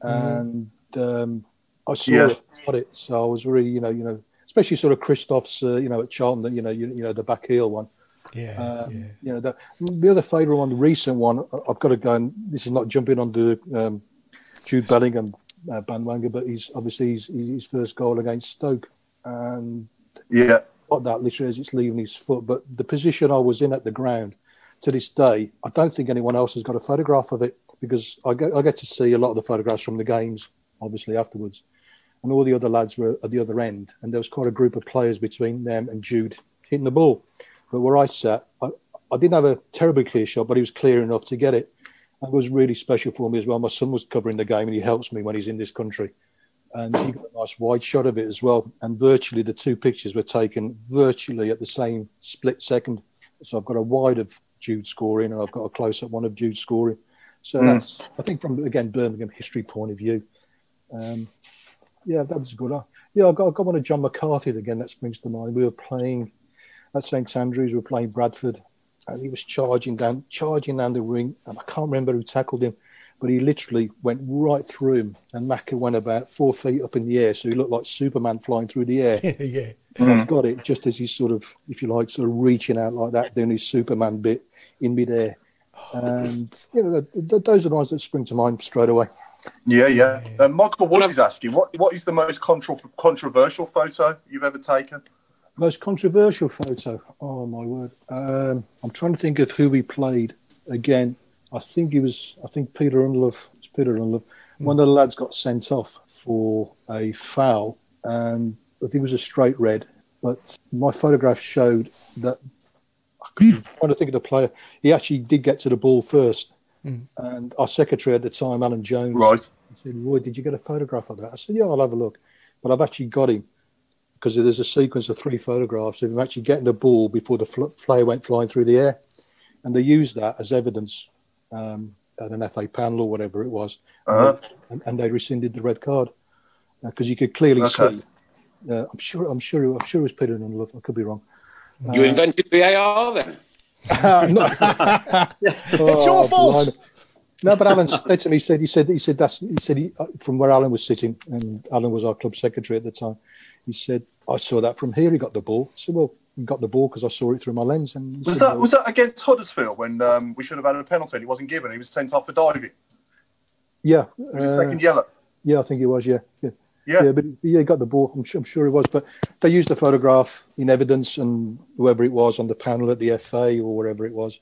And um, I saw Yeah. it, got it, so I was really, you know, you know, especially sort of Christoph's, uh, you know, at Charlton, that you know, you, you know, the back heel one. Yeah, Um, yeah. You know, the, the other favourite one, the recent one, I- I've got to go and this is not jumping on the um, Jude Bellingham uh, bandwagon, but he's obviously his, his first goal against Stoke, and Yeah. Got that literally as it's leaving his foot. But the position I was in at the ground to this day, I don't think anyone else has got a photograph of it because I get, I get to see a lot of the photographs from the games, obviously afterwards. And all the other lads were at the other end, and there was quite a group of players between them and Jude hitting the ball. But where I sat, I, I didn't have a terribly clear shot, but he was clear enough to get it. It was really special for me as well. My son was covering the game, and he helps me when he's in this country and he got a nice wide shot of it as well. And virtually the two pictures were taken virtually at the same split second. So I've got a wide of Jude scoring, and I've got a close up one of Jude scoring. So that's I think from again Birmingham history point of view. Um, yeah, that was good. Uh, Yeah, I got, I got one of Jon McCarthy again. That springs to mind. We were playing at St Andrews. We were playing Bradford, and he was charging down, charging down the ring, and I can't remember who tackled him, but he literally went right through him, and Macca went about four feet up in the air, so he looked like Superman flying through the air. yeah. And I've got it just as he's sort of, if you like, sort of reaching out like that, doing his Superman bit in midair. And you know, th- th- those are the ones that spring to mind straight away. Yeah, yeah. Uh, Michael Woods is asking, what what is the most contra- controversial photo you've ever taken? Most controversial photo. Oh my word! Um, I'm trying to think of who we played again. I think he was. I think Peter Ndlovu. It's Peter Ndlovu. Hmm. One of the lads got sent off for a foul, and I think it was a straight red. But my photograph showed that. I'm hmm. trying to think of the player. He actually did get to the ball first, hmm. and our secretary at the time, Alan Jones, Right. said, "Roy, did you get a photograph of that?" I said, "Yeah, I'll have a look." But I've actually got him because there's a sequence of three photographs of him actually getting the ball before the fl- player went flying through the air, and they used that as evidence um, at an FA panel or whatever it was, Uh-huh. and, and they rescinded the red card because you could clearly Okay. see. Uh, I'm sure. I'm sure. I'm sure it was Peter Ndlovu. I could be wrong. You invented VAR then? It's your fault. blimey. No, but Alan said to me, he said, he said, he said, that's, he said, he, uh, from where Alan was sitting, and Alan was our club secretary at the time. He said, I saw that from here. He got the ball. I said, well, got the ball because I saw it through my lens. And Was that was that against Huddersfield when um, we should have had a penalty and it wasn't given? He was sent off for diving. yeah, It was uh, second yellow. yeah, I think it was. Yeah, yeah, Yeah. yeah. But yeah, he got the ball. I'm sure, I'm sure it was. But they used the photograph in evidence, and whoever it was on the panel at the FA or wherever it was,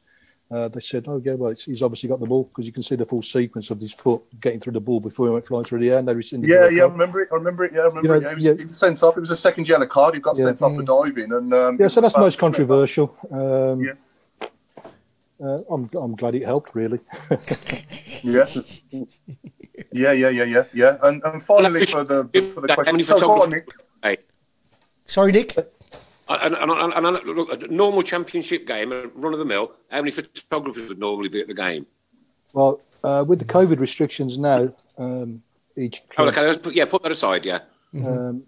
uh, they said, "Oh yeah, well, it's, he's obviously got the ball because you can see the full sequence of his foot getting through the ball before he went flying through the air." And they rescinded. the Yeah, red yeah, I remember it. I remember it. Yeah, I remember You it. Yeah, he, was, yeah. he was sent off. It was a second yellow card. He got Yeah. sent off for diving, and um, Yeah, so that's it most controversial. Um, Yeah. uh, I'm, I'm glad it helped, really. Yeah, yeah, yeah, yeah, yeah, yeah. And, and finally, for the for the How many question, so go on. Nick. Hey, Sorry, Nick. And, and, and, and, look, a normal championship game, a run of the mill. How many photographers would normally be at the game? Well, uh, with the COVID restrictions now, um, each Oh, okay, let's put, yeah, put that aside. Yeah, um,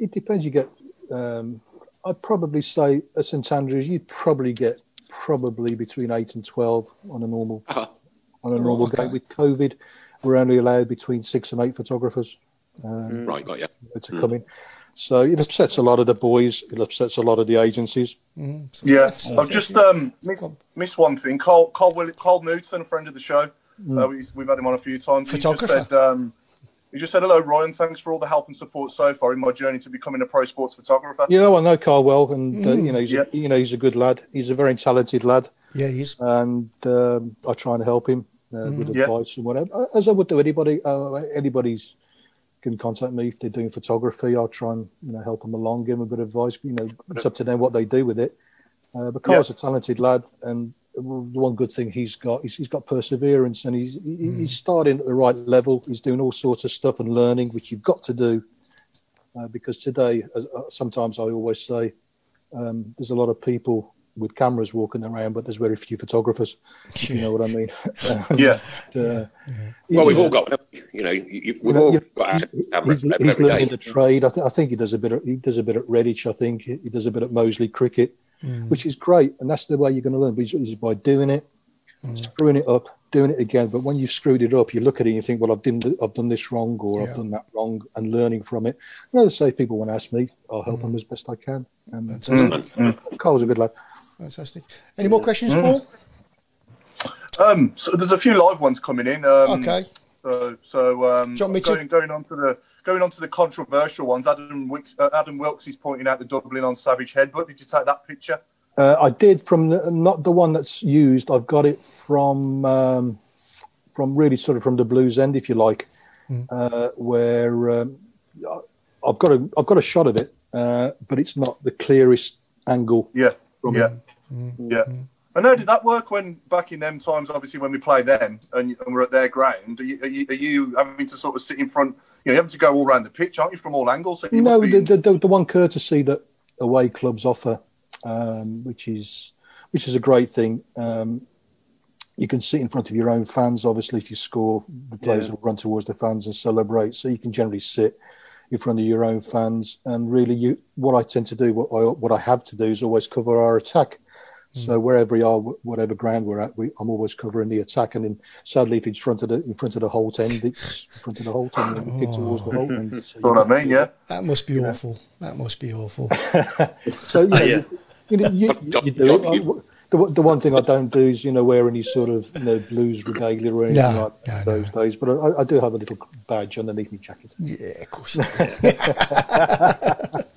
it depends. You get, um, I'd probably say at St Andrews, you'd probably get probably between eight and twelve on a normal Uh-huh. on a normal okay. game. With COVID, we're only allowed between six and eight photographers. right, got you. to come in. So it upsets a lot of the boys. It upsets a lot of the agencies. Yeah, I've just um, missed, missed one thing. Carl Carl, Will, Carl Newton, a friend of the show, uh, we, we've had him on a few times. He just Photographer. said, um, he just said, "Hello, Ryan. Thanks for all the help and support so far in my journey to becoming a pro sports photographer." Yeah, well, I know Carl well, and uh, you know he's Yeah. a, you know he's a good lad. He's a very talented lad, Yeah, he is. and um, I try and help him uh, with Yeah. advice and whatever, as I would do anybody. Uh, anybody's can contact me if they're doing photography. I'll try and you know help them along, give them a bit of advice. You know, it's up to them what they do with it. Uh, but Carl's a talented lad, and the one good thing he's got is he's got perseverance, and he's he, he's starting at the right level. He's doing all sorts of stuff and learning, which you've got to do, uh, because today, as, uh, sometimes I always say, um, there's a lot of people with cameras walking around, but there's very few photographers. if You know what I mean? Yeah. And, uh, Well, we've you all got, them, you know, you, you- we've you know, all got our camera he's, every he's learning the trade. I, th- I think he does a bit. Of, he does a bit at Redditch. I think he does a bit at Moseley Cricket, mm. which is great, and that's the way you're going to learn. Is, is by doing it, mm. screwing it up, doing it again. But when you've screwed it up, you look at it and you think, "Well, I've done I've done this wrong, or Yeah. I've done that wrong," and learning from it. And as I say, people want to ask me, I'll help mm. them as best I can. And uh, Fantastic. Carl's a good lad. Fantastic. Any more questions, Paul? Um, so there's a few live ones coming in. Um, Okay. So, so um, Do you want me to- going, going on to the going on to the controversial ones. Adam Wilkes, uh, Adam Wilkes is pointing out the doubling on Savage Headbutt. Did you take that picture? Uh, I did from the, not the one that's used. I've got it from um, from really sort of from the blues end, if you like, uh, where um, I've got a I've got a shot of it, uh, but it's not the clearest angle. Yeah, From yeah. Yeah. And how did that work when back in them times? Obviously, when we played them and, and we're at their ground, are you, are, you, are you having to sort of sit in front? You know, you have to go all around the pitch, aren't you, from all angles? So you no, the, the, the, the one courtesy that away clubs offer, um, which is which is a great thing. Um, you can sit in front of your own fans. Obviously, if you score, the players will run towards the fans and celebrate. So you can generally sit in front of your own fans. And really, you what I tend to do, what I what I have to do, is always cover our attack. Mm. So wherever we are, whatever ground we're at, we, I'm always covering the attack. And then sadly, if it's front of the in front of the Holte end, it's in front of the Holte end and kick oh. towards the Holte end. So Know what I mean? Yeah. That must be awful. That must be awful. So you, know, Yeah. you, know, you, you, you do it. I- The, the one thing I don't do is you know wear any sort of you know blues regalia or anything No, like no, those days. But I, I do have a little badge underneath my jacket. Yeah, of course.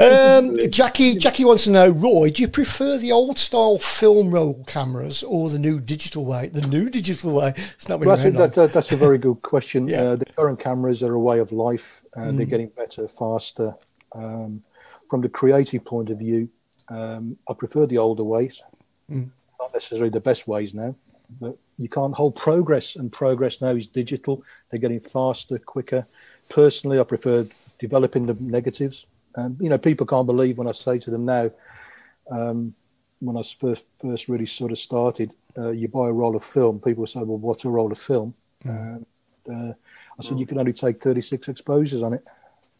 um, Jackie, Jackie wants to know, Roy, do you prefer the old style film roll cameras or the new digital way? The new digital way. It's not Well, that's, a, that, that, that's a very good question. Yeah. Uh, the current cameras are a way of life. Uh, They're Mm. getting better, faster. Um, from the creative point of view, um, I prefer the older ways. Mm. Not necessarily the best ways now, but you can't hold progress, and progress now is digital. They're getting faster, quicker. Personally, I prefer developing the negatives. Um, you know, people can't believe when I say to them now, um, when I first first really sort of started, uh, you buy a roll of film. People say, "Well, what's a roll of film?" And uh, I said, "You can only take 36 exposures on it."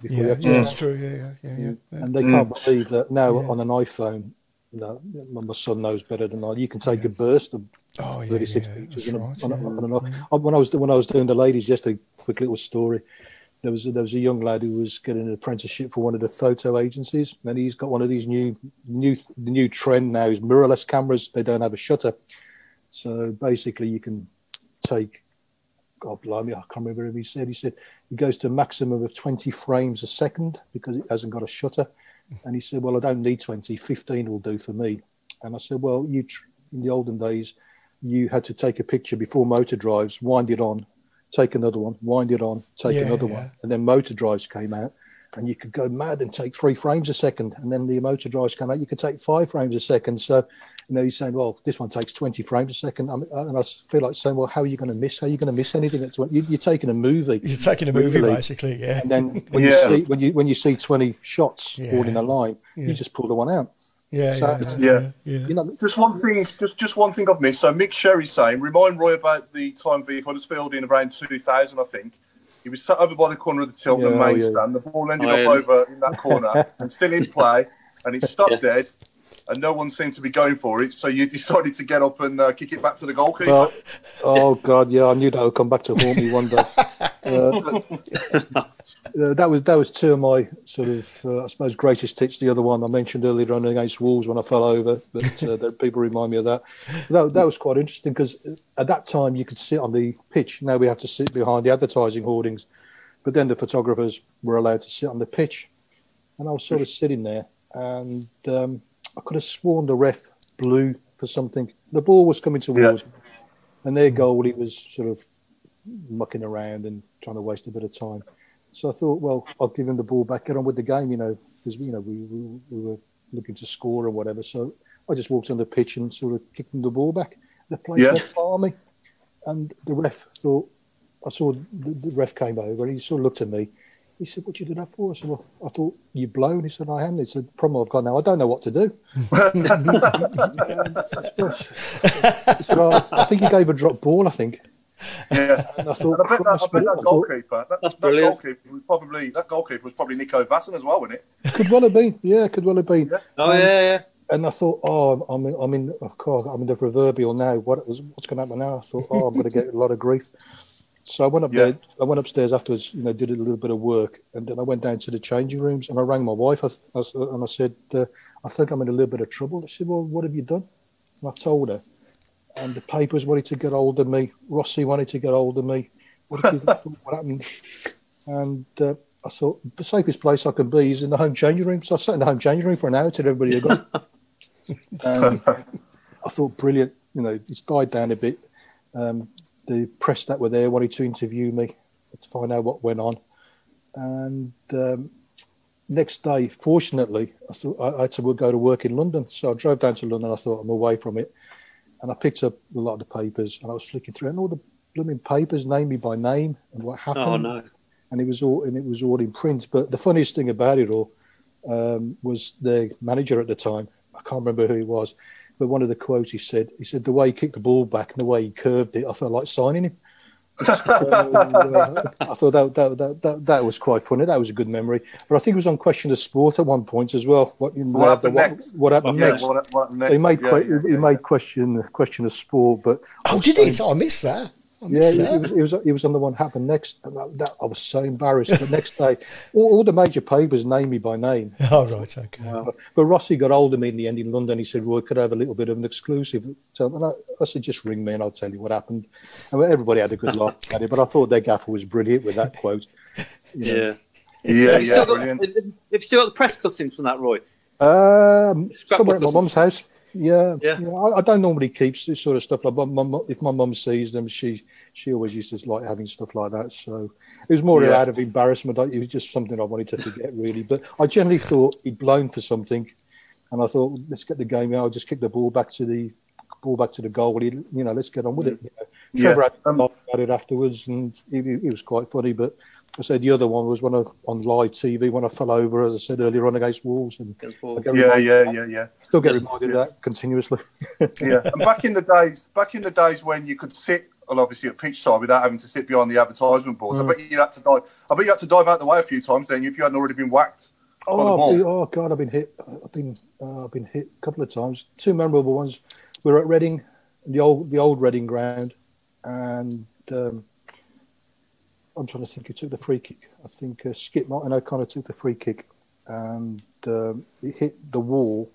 before you yeah, have to yeah, that's true. Yeah, yeah, yeah. yeah, yeah. And they can't believe that now Yeah. on an iPhone. No, my son knows better than I. You can take a burst of Oh, yeah, 36 yeah, pictures. that's on right, on a- yeah. on When I was when I was doing the ladies yesterday, quick little story. There was there was a young lad who was getting an apprenticeship for one of the photo agencies, and he's got one of these new new the new trend now is mirrorless cameras. They don't have a shutter, so basically you can take. God blimey, I can't remember what he said. He said he goes to a maximum of 20 frames a second because it hasn't got a shutter. And he said, Well, I don't need 20, 15 will do for me. And I said, Well, you tr- in the olden days, you had to take a picture before motor drives, wind it on, take another one, wind it on, take Yeah, another yeah. one. And then motor drives came out and you could go mad and take three frames a second. And then the motor drives came out, you could take five frames a second. So, you know, he's saying, well, this one takes 20 frames a second. I'm, uh, and I feel like saying, well, how are you going to miss? How are you going to miss anything at 20? You, you're taking a movie. You're taking a movie, really. basically, yeah. And then when you see when you when you see 20 shots all in a line, Yeah. you just pull the one out. Yeah, So- yeah, Yeah. yeah. You know, Just one thing, just just one thing I've missed. So Mick Sherry's saying, remind Roy about the time v Huddersfield in around 2000, I think. He was sat over by the corner of the Tilton Yeah, main yeah. stand. The ball ended Oh, up yeah. over in that corner and still in play, and it stopped Yeah. dead, and no one seemed to be going for it. So you decided to get up and uh, kick it back to the goalkeeper. well, oh God, yeah, I knew that would come back to haunt me one day. Uh, uh, that was that was two of my sort of, uh, I suppose, greatest hits. The other one I mentioned earlier on against Wolves when I fell over, but uh, that people remind me of that. That, that was quite interesting because at that time you could sit on the pitch. Now we have to sit behind the advertising hoardings, but then the photographers were allowed to sit on the pitch, and I was sort of sitting there, and um, I could have sworn the ref blew for something. The ball was coming towards, me, and their goal goalie was sort of mucking around and trying to waste a bit of time. So I thought, well, I'll give him the ball back, get on with the game, you know, because you know we, we, we were looking to score or whatever. So I just walked on the pitch and sort of kicked him the ball back. The place Yeah. went me, and the ref thought I saw the, the ref came over and he sort of looked at me, He said, "What you do that for?" I said, "Well, I thought you blown." He said, "I am." He said, "Problem I've got now, I don't know what to do." said, "Oh, I think he gave a drop ball. I think. Yeah. And I thought, And I bet that, I bet that goalkeeper, that, That's that brilliant. goalkeeper was probably that goalkeeper was probably Nico Vaesen as well, wasn't it? could well have been. Yeah, could well have been. Yeah. Oh yeah, yeah. And I thought, oh, I'm in, I'm in, oh God, I'm in the proverbial now. What was, what's going to happen now? I thought, oh, I'm going to get a lot of grief. So I went up Yeah. there. I went upstairs afterwards. You know, did a little bit of work, and then I went down to the changing rooms and I rang my wife. I, I, s- and I said, uh, I think I'm in a little bit of trouble. She said, well, what have you done? And I told her, and the papers wanted to get hold of me. Rossi wanted to get hold of me. What, did what happened? And uh, I thought the safest place I can be is in the home changing room. So I sat in the home changing room for an hour till everybody had gone. Um, I thought brilliant. You know, it's died down a bit. Um, the press that were there wanted to interview me to find out what went on. And um, next day, fortunately, I thought I, I had to go to work in London. So I drove down to London. I thought I'm away from it, and I picked up a lot of the papers and I was flicking through, and all the blooming papers named me by name and what happened Oh no. and it was all and it was all in print. But the funniest thing about it all um, was the manager at the time. I can't remember who he was, but one of the quotes he said, he said the way he kicked the ball back and the way he curved it, I felt like signing him. So, uh, I thought that, that that that that was quite funny. That was a good memory. But I think it was on Question of Sport at one point as well. What, in What the- happened what, next? What happened Yeah, next? what, what happened next? He made Yeah, que- yeah, he yeah, made question question of sport, but Oh, did so- it? I missed that. I yeah, missed he was, he was he was on the one happened next. And that, that- I was so embarrassed. The next day, all, all the major papers named me by name. Oh, right, okay. But, but Rossi got hold of me in the end in London. He said, "Roy, could I have a little bit of an exclusive?" So and I, I said, "Just ring me and I'll tell you what happened." And everybody had a good laugh at it. But I thought their gaffer was brilliant with that quote. You know. Yeah. yeah, have yeah. Still got, have you still got the press cuttings from that, Roy? Um, somewhere at my mum's house. Yeah, Yeah. yeah. I, I don't normally keep this sort of stuff. Like my mum, if my mum sees them, she she always used to like having stuff like that. So it was more Yeah. out of embarrassment. Like, It was just something I wanted to forget, really. But I generally thought he'd blown for something, and I thought, let's get the game out. I'll just kick the ball back to the ball back to the goal. You know, let's get on with it. You know. Yeah. Trevor had a Um, laugh about it afterwards, and it, it was quite funny. But I said the other one was when I on live TV when I fell over, as I said earlier on against Wolves, and Against Wolves. Yeah, yeah, yeah, yeah. Still get reminded of that continuously. yeah. And back in the days, back in the days when you could sit, well, obviously at pitch side without having to sit behind the advertisement boards, I bet you had to dive. I bet you had to dive out the way a few times then if you hadn't already been whacked. by the Oh, ball. Been- oh God, I've been hit. I've been uh, I've been hit a couple of times. Two memorable ones. We were at Reading, the old the old Reading ground, and um, I'm trying to think who took the free kick. I think uh, Skip Martin O'Connor took the free kick, and um, it hit the wall,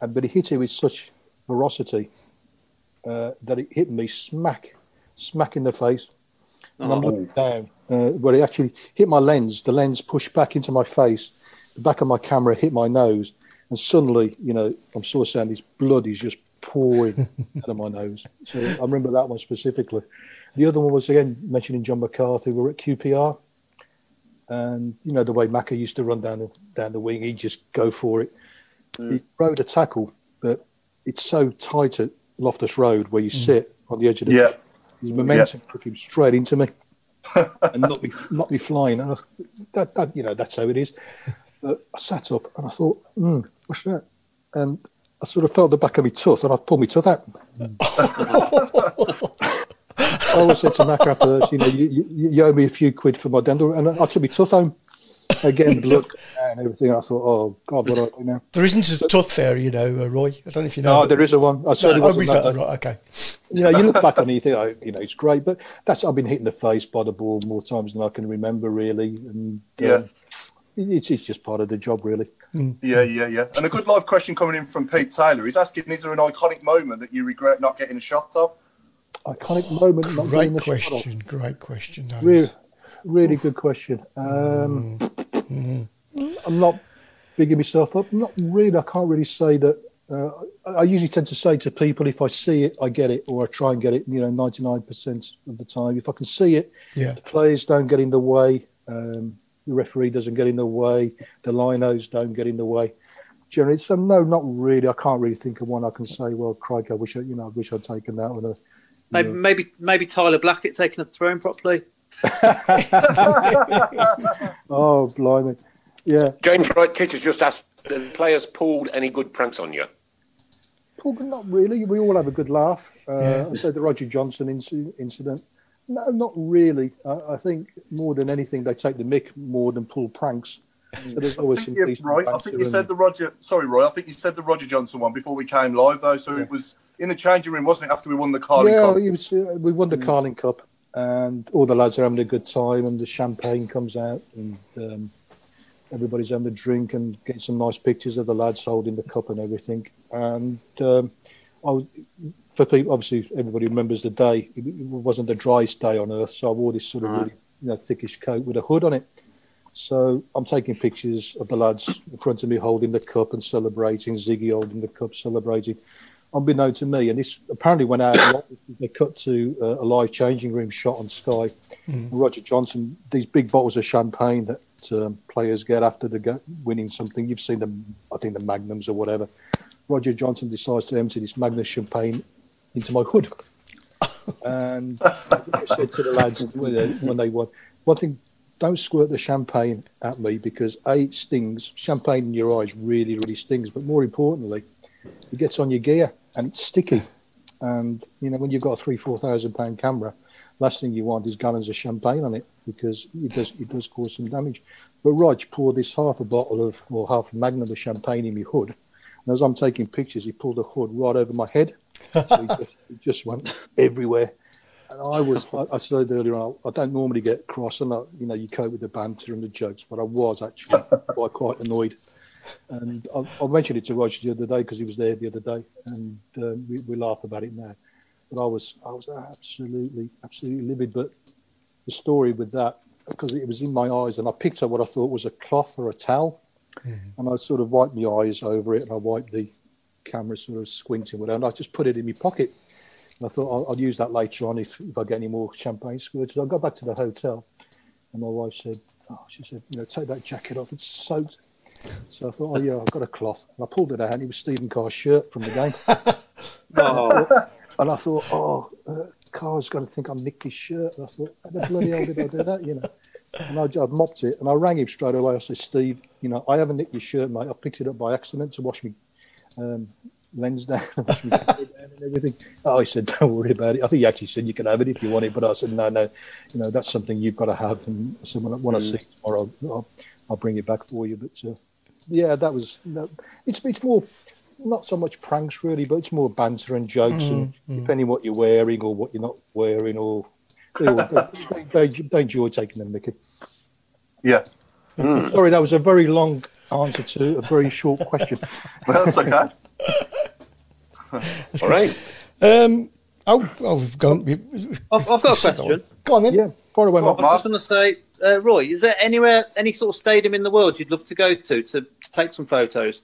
and but it hit it with such ferocity uh, that it hit me smack, smack in the face. And I'm looking down, uh, where it actually hit my lens. The lens pushed back into my face. The back of my camera hit my nose, and suddenly, you know, I'm sort of saying this blood is just pouring out of my nose. So I remember that one specifically. The other one was again mentioning Jon McCarthy. We were at QPR, and you know the way Macca used to run down the down the wing, he'd just go for it. He rode a tackle, but it's so tight at Loftus Road where you sit on the edge of the Yeah. his momentum took him straight into me and not me, knocked me flying. And I, that, that, you know, that's how it is. But I sat up and I thought, hmm, what's that? And I sort of felt the back of my tooth and I pulled my tooth out. I always said to Mac after this, you know, you, you, you owe me a few quid for my dental. And I took my tooth home. Again, blood and everything. I thought, oh, God, what do I do now? There isn't a tooth fairy, you know, uh, Roy. I don't know if you know. No, there is a one. I certainly No, oh, wasn't that that right? Okay. you know, you look back on it, you think, oh, you know, it's great, but that's I've been hit in the face by the ball more times than I can remember, really, and Yeah. um, it's, it's just part of the job, really. Yeah, yeah, yeah. And a good live question coming in from Pete Taylor. He's asking, is there an iconic moment that you regret not getting a shot of? Iconic moment. not Great the shot off. question. Great question. that Really, is. really good question. Um, Mm-hmm. I'm not bigging myself up. Not really. I can't really say that. Uh, I usually tend to say to people, if I see it, I get it, or I try and get it. You know, 99% of the time. If I can see it, Yeah. the players don't get in the way. Um, the referee doesn't get in the way. The linos don't get in the way. Generally, so no, not really. I can't really think of one I can say. Well, crikey, I wish I, you know, I wish I'd taken that one. Maybe, maybe maybe Tyler Blackett taking a throw in properly. Oh, blimey. Yeah. James Wright Titch has just asked, the players pulled any good pranks on you? Paul, not really. We all have a good laugh. Uh, Yeah. I said the Roger Johnson inci- incident. No, not really. I, I think more than anything, they take the mick more than pull pranks. So there's I always think, some yeah, right. I think you said the Roger. Sorry, Roy. I think you said the Roger Johnson one before we came live, though. So it was in the changing room, wasn't it? After we won the Carling yeah, Cup. was, uh, we won the Carling Cup, and all the lads are having a good time, and the champagne comes out, and um, everybody's having a drink and getting some nice pictures of the lads holding the cup and everything. And um, I for people, obviously, everybody remembers the day. It, it wasn't the driest day on earth, so I wore this sort of really, you know, thickish coat with a hood on it. So I'm taking pictures of the lads in front of me holding the cup and celebrating. Ziggy holding the cup, celebrating. Unbeknown to me, and this apparently went out. They cut to uh, a live changing room shot on Sky. Roger Johnson, these big bottles of champagne that um, players get after they get winning something. You've seen them, I think the Magnums or whatever. Roger Johnson decides to empty this Magnum champagne into my hood. and I said to the lads when they, when they won, one thing, don't squirt the champagne at me because A, it stings. Champagne in your eyes really, really stings. But more importantly, it gets on your gear and it's sticky. And, you know, when you've got a three, four thousand pound camera, last thing you want is gallons of champagne on it because it does it does cause some damage. But Rog poured this half a bottle of or half a magnum of champagne in my hood. And as I'm taking pictures, he pulled the hood right over my head. So it just, it just went everywhere. And I was, I, I said earlier on, I don't normally get cross, and I, you know, you cope with the banter and the jokes, but I was actually quite quite annoyed. And I, I mentioned it to Roger the other day because he was there the other day, and um, we, we laugh about it now. But I was, I was absolutely, absolutely livid. But the story with that, because it was in my eyes, and I picked up what I thought was a cloth or a towel, and I sort of wiped my eyes over it, and I wiped the camera sort of squinting whatever, and I just put it in my pocket. I thought I'll, I'll use that later on if, if I get any more champagne squirts. So I got back to the hotel, and my wife said, oh, she said, you know, take that jacket off, it's soaked. So I thought, oh yeah, I've got a cloth. And I pulled it out, and it was Stephen Carr's shirt from the game. oh. And I thought, oh, uh, Carr's going to think I nicked his shirt. And I thought, how the bloody hell did I do that, you know? And I, I mopped it, and I rang him straight away. I said, Steve, you know, I haven't nicked your shirt, mate. I picked it up by accident to wash me um, lens down, wash me camera down and everything. Oh, he said, don't worry about it. I think he actually said you can have it if you want it, but I said, no, no, you know, that's something you've got to have. And I said, when I, when I mm. see tomorrow, I'll, I'll bring it back for you. But uh, yeah, that was, no, it's, it's more, not so much pranks really, but it's more banter and jokes, and mm-hmm. mm. depending what you're wearing or what you're not wearing, or they, all- they, they, they enjoy taking them, Mickey. Yeah, mm. Sorry, that was a very long answer to a very short question. that's okay. All right. Um, oh, oh, we've gone. I've, I've got a question. Go on then. Yeah, far away, Well, Mark. I was just going to say, uh, Roy, is there anywhere, any sort of stadium in the world you'd love to go to to, to take some photos?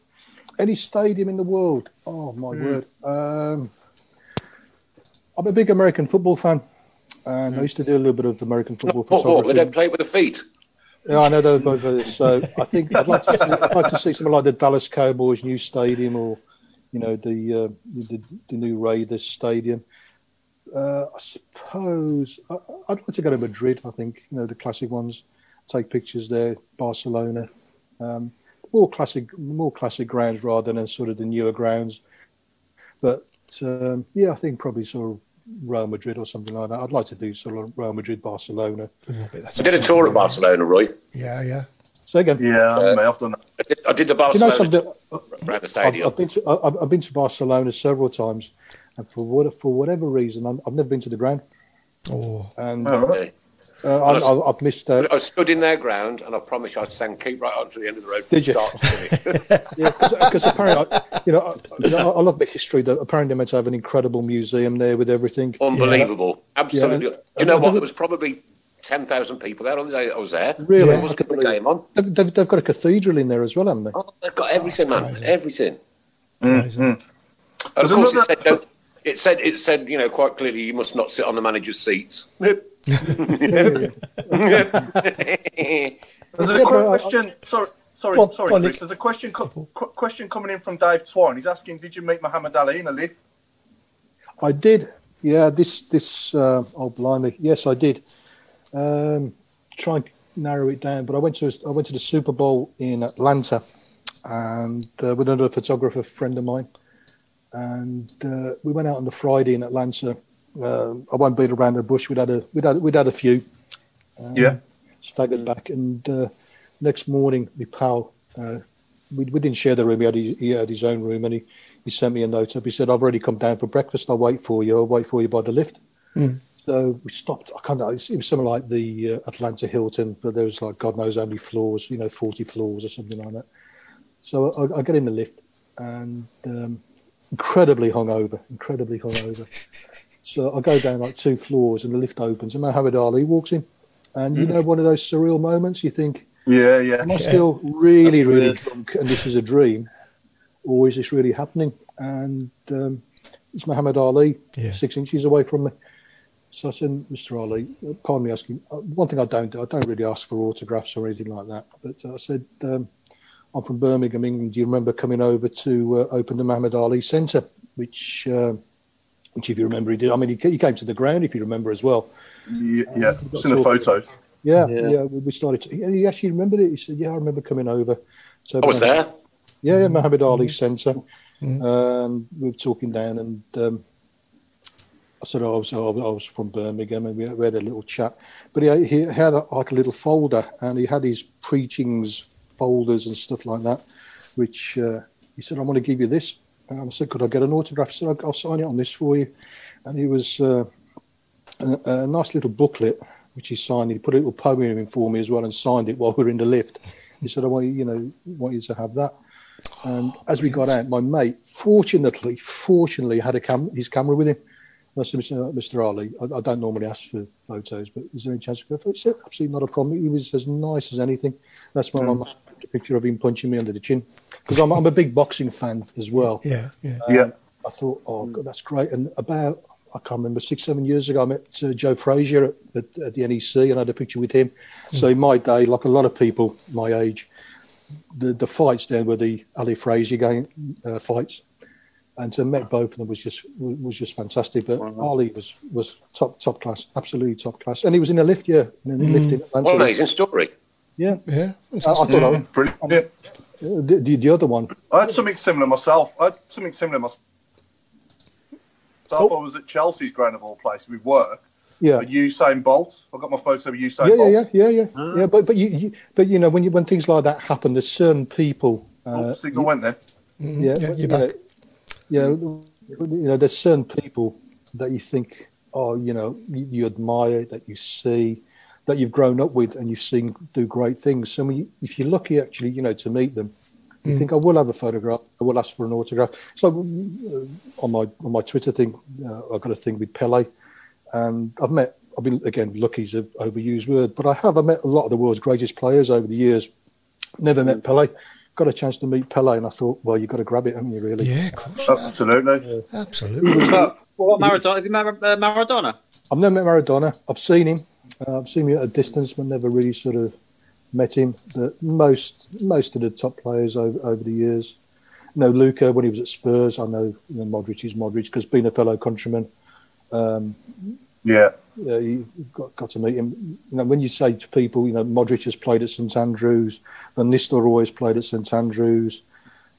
Any stadium in the world? Oh my word! Um, I'm a big American football fan, and I used to do a little bit of American football What, what, they don't play with the feet. Yeah, I know those both of. So I think I'd like, to, I'd like to see something like the Dallas Cowboys new stadium, or you know the uh, the, the new Raiders stadium. Uh, I suppose I, I'd like to go to Madrid. I think you know the classic ones. Take pictures there. Barcelona, um, more classic, more classic grounds rather than sort of the newer grounds. But um, yeah, I think probably sort of Real Madrid or something like that. I'd like to do sort of Real Madrid, Barcelona. I did a tour of Barcelona, Roy. Yeah, yeah. So again, Yeah, I may have done that. I did, I did the you know Barcelona something? tour around the I've. I've been to I've, I've been to Barcelona several times, and for what for whatever reason, I'm, I've never been to the ground, Oh, and All right. uh, I, I, I've missed. Uh, I stood in their ground and I promise you I sang keep right on to the end of the road Did you? start to finish. yeah, because apparently, I, you know, I, I love the history. That apparently they're meant to have an incredible museum there with everything. Unbelievable. Absolutely. Yeah, and- Do you know and- what? There was probably 10,000 people there on the day that I was there. Really, There I wasn't can't a believe game on. They've, they've, they've got a cathedral in there as well, haven't they? Oh, they've got everything, man. crazy. Everything. amazing. And of There's course, it said, don't, it said, it said, you know, quite clearly, you must not sit on the manager's seats. There's a Yeah, but I- question. Sorry, sorry, Go on, sorry, go on, Chris. There's a question. Co- qu- question coming in from Dave Twine. He's asking, "Did you meet Muhammad Ali in a lift?" I did. Yeah, this this uh, oh blimey, yes, I did. Um, try and narrow it down. But I went to I went to the Super Bowl in Atlanta, and uh, with another photographer friend of mine, and uh, we went out on the Friday in Atlanta. Uh, I won't beat around the bush. We'd had a we'd had we'd had a few. Um, Yeah. Staggered back, and uh, next morning, my pal, uh, we, we didn't share the room. He had, his, he had his own room, and he, he sent me a note up. He said, "I've already come down for breakfast. I'll wait for you. I'll wait for you by the lift." So we stopped. I can't know. It was something like the uh, Atlanta Hilton, but there was like God knows how many floors, you know, 40 floors or something like that. So I, I get in the lift and um, incredibly hungover, incredibly hungover. so I go down like two floors and the lift opens and Muhammad Ali walks in. And you know, one of those surreal moments, you think, Yeah, yeah. am I still really, That's really weird. drunk and this is a dream? Or is this really happening? And um, it's Muhammad Ali, Yeah. six inches away from me. So I said, Mr. Ali, uh, pardon me asking, uh, one thing I don't do, I don't really ask for autographs or anything like that. But uh, I said, um, I'm from Birmingham, England. Do you remember coming over to uh, open the Muhammad Ali Centre? Which, uh, which, if you remember, he did. I mean, he, he came to the ground, if you remember as well. Yeah, yeah. Seen the photos. Yeah, Yeah. yeah. we we started. To, he actually remembered it. He said, "Yeah, I remember coming over." So I was there. Yeah, yeah, Muhammad Ali Centre. Um, we were talking down, and um, Said I was, I was from Birmingham, and we had, we had a little chat. But he, he had a, like a little folder, and he had his preachings folders and stuff like that. Which uh, he said, "I want to give you this." And I said, "Could I get an autograph?" He said, "I'll, I'll sign it on this for you." And he was uh, a, a nice little booklet which he signed. He put a little poem in for me as well, and signed it while we were in the lift. He said, "I want you, you know, want you to have that." And as we got out, my mate, fortunately, fortunately, had a cam- his camera with him. And I said, Mr. Mr. Uh, Ali, I, I don't normally ask for photos, but is there any chance of go for it? He said, absolutely not a problem. He was as nice as anything. That's when I took mm. a picture of him punching me under the chin. Because I'm, I'm a big boxing fan as well. Yeah, yeah. Um, yeah. I thought, oh, mm. God, that's great. And about, I can't remember, six, seven years ago, I met uh, Joe Frazier at, at, at the NEC and I had a picture with him. Mm. So in my day, like a lot of people my age, the, the fights then were the Ali Frazier game uh, fights. And to meet both of them was just was just fantastic. But Ali was was top top class, absolutely top class. And he was in a lift, yeah, in a lift in Atlanta. What an amazing story. Yeah, Yeah. I, I thought I, Mm, Brilliant. the, the, the other one. I had something similar myself. I had something similar myself. Oh. I was at Chelsea's ground of all places with work. Yeah, A Usain Bolt. I got my photo of Usain yeah, Bolt. yeah, yeah, yeah, yeah, yeah. But but you, you but you know when you when things like that happen, there's certain people. Oh, Uh, signal went then. yeah, Yeah, you're you know, back. yeah, you know, there's certain people that you think, oh, you know, you, you admire, that you see, that you've grown up with, and you've seen do great things. So you, if you're lucky, actually, you know, to meet them, you think I will have a photograph. I will ask for an autograph. So uh, on my on my Twitter thing, uh, I've got a thing with Pele, and I've met. I've been again lucky's an overused word, but I have. I met a lot of the world's greatest players over the years. Never met Pele. Got a chance to meet Pele, and I thought, well, you've got to grab it, haven't you? Really? Yeah, of course. Absolutely. Absolutely. But what about Maradona? Have you met uh, Maradona? I've never met Maradona. I've seen him. Uh, I've seen him at a distance, but never really sort of met him. But most most of the top players over, over the years. You know, Luka when he was at Spurs. I know, you know Modric is Modric because being a fellow countryman, um, Yeah. uh, you got, got to meet him. You know, when you say to people, you know, Modric has played at St Andrews, Van Nistelrooy has played at St Andrews,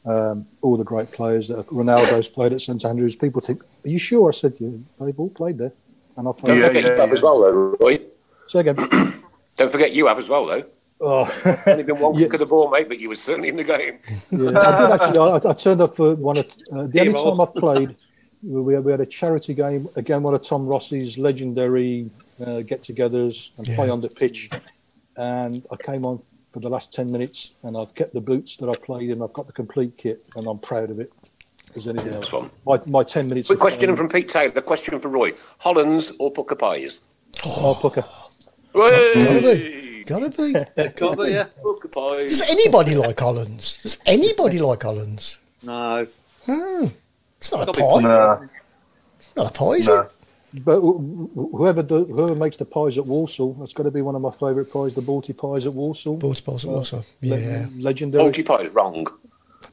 um, all the great players that Ronaldo's played at St Andrews. People think, "Are you sure?" I said, "Yeah, they've all played there." And I Don't found, Yeah, forget yeah, you have yeah. as well, though, Roy. say again. Don't forget you have as well, though. Oh, Only been one Yeah. kick of the ball, mate, but you were certainly in the game. yeah. I did actually. I, I turned up for one of uh, the only time I've played. We had, we had a charity game again, one of Tom Ross's legendary uh, get-togethers, and play on the pitch. And I came on for the last ten minutes, and I've kept the boots that I played in. I've got the complete kit, and I'm proud of it. As anything else. one. My, my ten minutes. Quick question from Pete Taylor. The question for Roy: Hollands or Pukka Pies? Oh, Pukka. Gotta Hey! be. Gotta be. Got it, yeah. Pukka Pies. Does anybody like Hollands? Does anybody like Hollands? No. No. It's not a pie. Nah, It's not a pie, is nah. it? But wh- wh- whoever do, whoever makes the pies at Walsall, that's got to be one of my favourite pies. The Balti pies at Walsall. Balti pies at Walsall, Le- yeah. legendary. Multi Pies, wrong.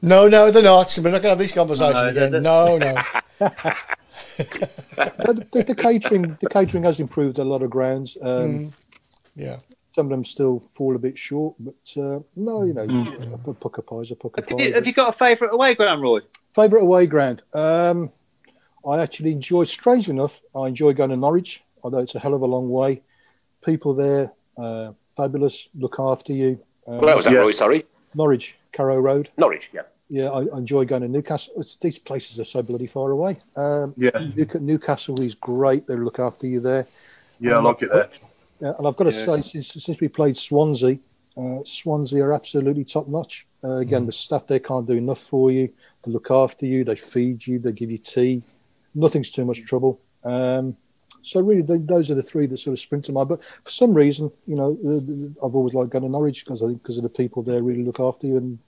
No, no, they're not. We're not going to have this conversation No, again. they're- No, no. But the, the catering, the catering has improved a lot of grounds. Um, Yeah. Some of them still fall a bit short, but uh, no, you know, Mm. a Pukka pie is a Pukka Have pie. you, have you got a favourite away ground, Roy? Favourite away ground? Um, I actually enjoy, strangely enough, I enjoy going to Norwich, although it's a hell of a long way. People there, uh, fabulous, look after you. Um, Where was that, Yeah. Roy? Sorry. Norwich, Carrow Road. Norwich, yeah. Yeah, I, I enjoy going to Newcastle. It's, these places are so bloody far away. Um, Yeah. Newcastle is great. They look after you there. Yeah, I like it there. Yeah, and I've got to Yeah. say, since, since we played Swansea, uh, Swansea are absolutely top notch. Uh, again, the staff there can't do enough for you. They look after you, they feed you, they give you tea. Nothing's too much trouble. Um, so really, th those are the three that sort of spring to mind. But for some reason, you know, I've always liked going to Norwich because I think because of the people there really look after you and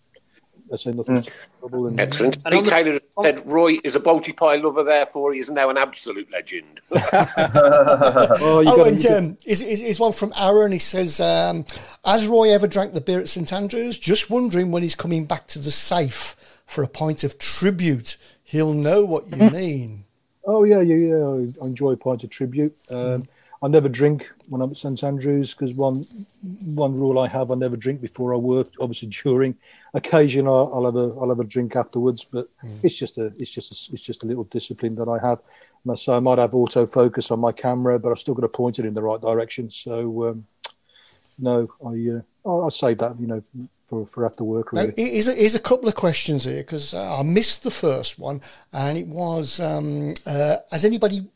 I say nothing's too much trouble. And, Excellent. And on Pete the- Taylor said Roy is a Balti pie lover, therefore he is now an absolute legend. Oh, you Oh, and um, is, is, is one from Aaron. He says, um, "Has Roy ever drank the beer at St Andrews? Just wondering when he's coming back to the safe for a pint of tribute. He'll know what you mean." Oh yeah, yeah, yeah. I enjoy pints of tribute. Um, I never drink when I'm at St Andrews because one one rule I have: I never drink before I work. Obviously, during occasion I'll, I'll have a I'll have a drink afterwards, but it's just a it's just a, it's just a little discipline that I have. And so I might have autofocus on my camera, but I've still got to point it in the right direction. So um, no, I uh, I'll, save that you know for for after work. Now, here's a, here's a couple of questions here because uh, I missed the first one, and it was: um, uh, Has anybody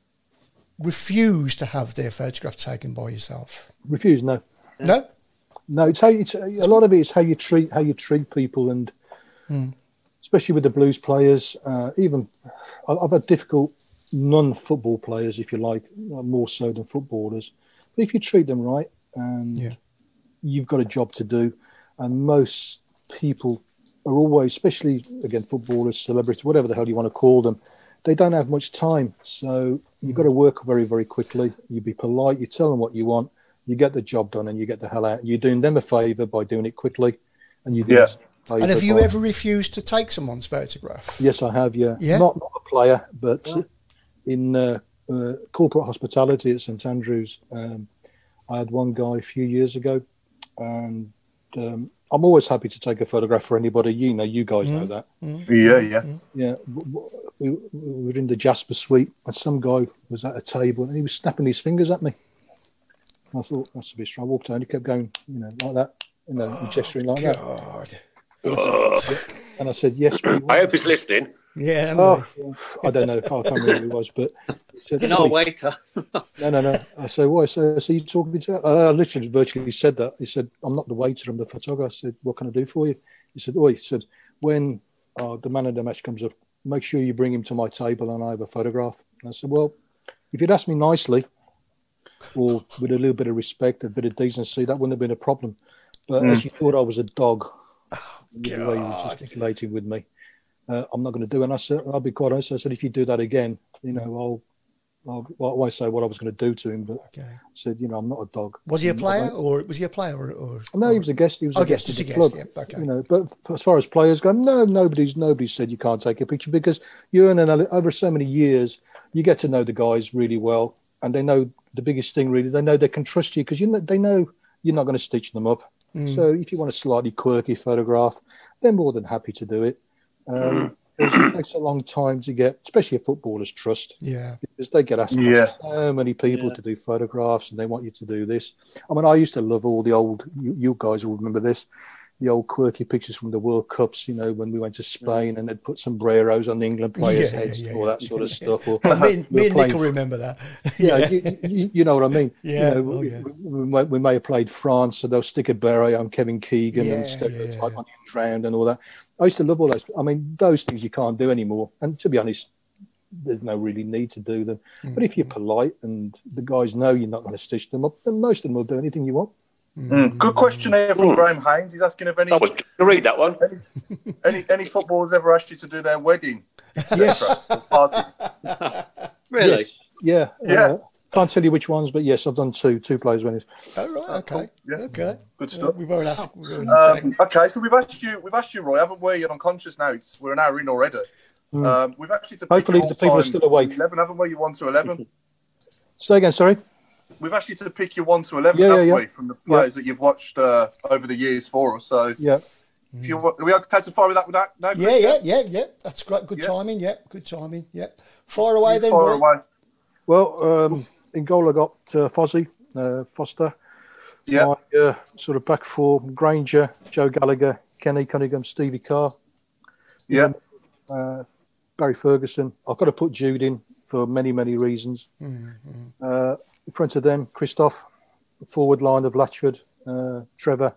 refused to have their photograph taken by yourself? Refuse no. No. No, it's how you, it's, a lot of it is how you treat how you treat people, and especially with the blues players. Uh, even I've had difficult non-football players, if you like, uh, more so than footballers. But if you treat them right, and Yeah. you've got a job to do, and most people are always, especially again footballers, celebrities, whatever the hell you want to call them, they don't have much time. So you've got to work very, very quickly. You be polite. You tell them what you want. You get the job done, and you get the hell out. You're doing them a favour by doing it quickly, and you do. Yeah. us a favour And have you by- ever refused to take someone's photograph? Yes, I have. Yeah, Yeah? Not, not a player, but in uh, uh, corporate hospitality at St Andrews, um, I had one guy a few years ago, and um, I'm always happy to take a photograph for anybody. You know, you guys know mm. that. Mm. Yeah, yeah. Mm. Yeah, w- w- we, we were in the Jasper Suite, and some guy was at a table, and he was snapping his fingers at me. I thought that's a bit strong. I walked down, he kept going, you know, like that, you know, and gesturing like that. God. And I said, "Yes, I hope he's listening. Yeah. Oh, I don't know. I can't remember who it was, but he said, You're not a waiter. no, no, no. I said, "Why?" So, so you talking to? Uh, I literally virtually said that. He said, "I'm not the waiter. I'm the photographer." I said, "What can I do for you?" He said, "Oh," he said, "When uh, the man of the match comes up, make sure you bring him to my table and I have a photograph." And I said, "Well, if you'd asked me nicely, or with a little bit of respect, a bit of decency, that wouldn't have been a problem. But as you thought I was a dog, with the way you were gesticulating with me, uh, I'm not going to do it. And I said, I'll be quite honest. I said, if you do that again, you know, I'll, I'll, well, I won't say what I was going to do to him, but Okay. I said, you know, I'm not a dog. Was he a player, or was he a player, or? or no, he was a guest. He was Oh, a guest, guest, just a guest, club. yeah, okay. You know, but as far as players go, no, nobody's nobody's said you can't take a picture because you earn an, over so many years, you get to know the guys really well, and they know the biggest thing really. They know they can trust you because you know they know you're not going to stitch them up. Mm. So if you want a slightly quirky photograph, they're more than happy to do it. Um, it takes a long time to get, especially a footballer's trust Yeah. because they get asked by Yeah. so many people Yeah. to do photographs and they want you to do this. I mean, I used to love all the old, you, you guys will remember this, the old quirky pictures from the World Cups, you know, when we went to mm. Spain and they'd put sombreros on the England players' Yeah, heads yeah, and all that sort of stuff. Or me, and- we me and Nick will remember that. yeah, you, you, you know what I mean. Yeah, You know, oh, we, yeah. we, may, we may have played France, so they'll stick a beret on Kevin Keegan Yeah, and stereotype yeah, yeah. on him drowned and all that. I used to love all those. I mean, those things you can't do anymore. And to be honest, there's no really need to do them. But if you're mm-hmm. polite and the guys know you're not going to stitch them up, then most of them will do anything you want. Mm. Good question here from Graham Haynes. He's asking if any, I was read that one. any any footballers ever asked you to do their wedding. Yes. Really? Yes. Yeah. Yeah. Uh, can't tell you which ones, but yes, I've done two two players weddings. Oh, right, okay. Yeah. Okay. Good stuff. we won't ask. we won't ask. Um, okay, so we've asked you, we've asked you, Roy, haven't we? You're unconscious now. It's, we're an hour in already. Um, we've actually to Hopefully the people are still awake. Eleven, haven't we? You one to eleven. Say again, sorry. We've asked you to pick your one to eleven, Yeah, yeah, haven't yeah. we, from the players that you've watched uh, over the years for us. So Yeah. if you are we okay to fire with that? With that? No, Yeah, yeah, yeah, yeah. That's great. Good Yeah. timing. Yeah, good timing. Yeah. Fire away You then. fire Roy. away. Well, um, in goal, I got uh, Fozzie, uh, Foster. Yeah. My uh, sort of back four, Grainger, Joe Gallagher, Kenny Cunningham, Stevie Carr, Yeah. uh, Barry Ferguson. I've got to put Jude in for many, many reasons. Uh, in front of them, Christophe, the forward line of Latchford, uh, Trevor,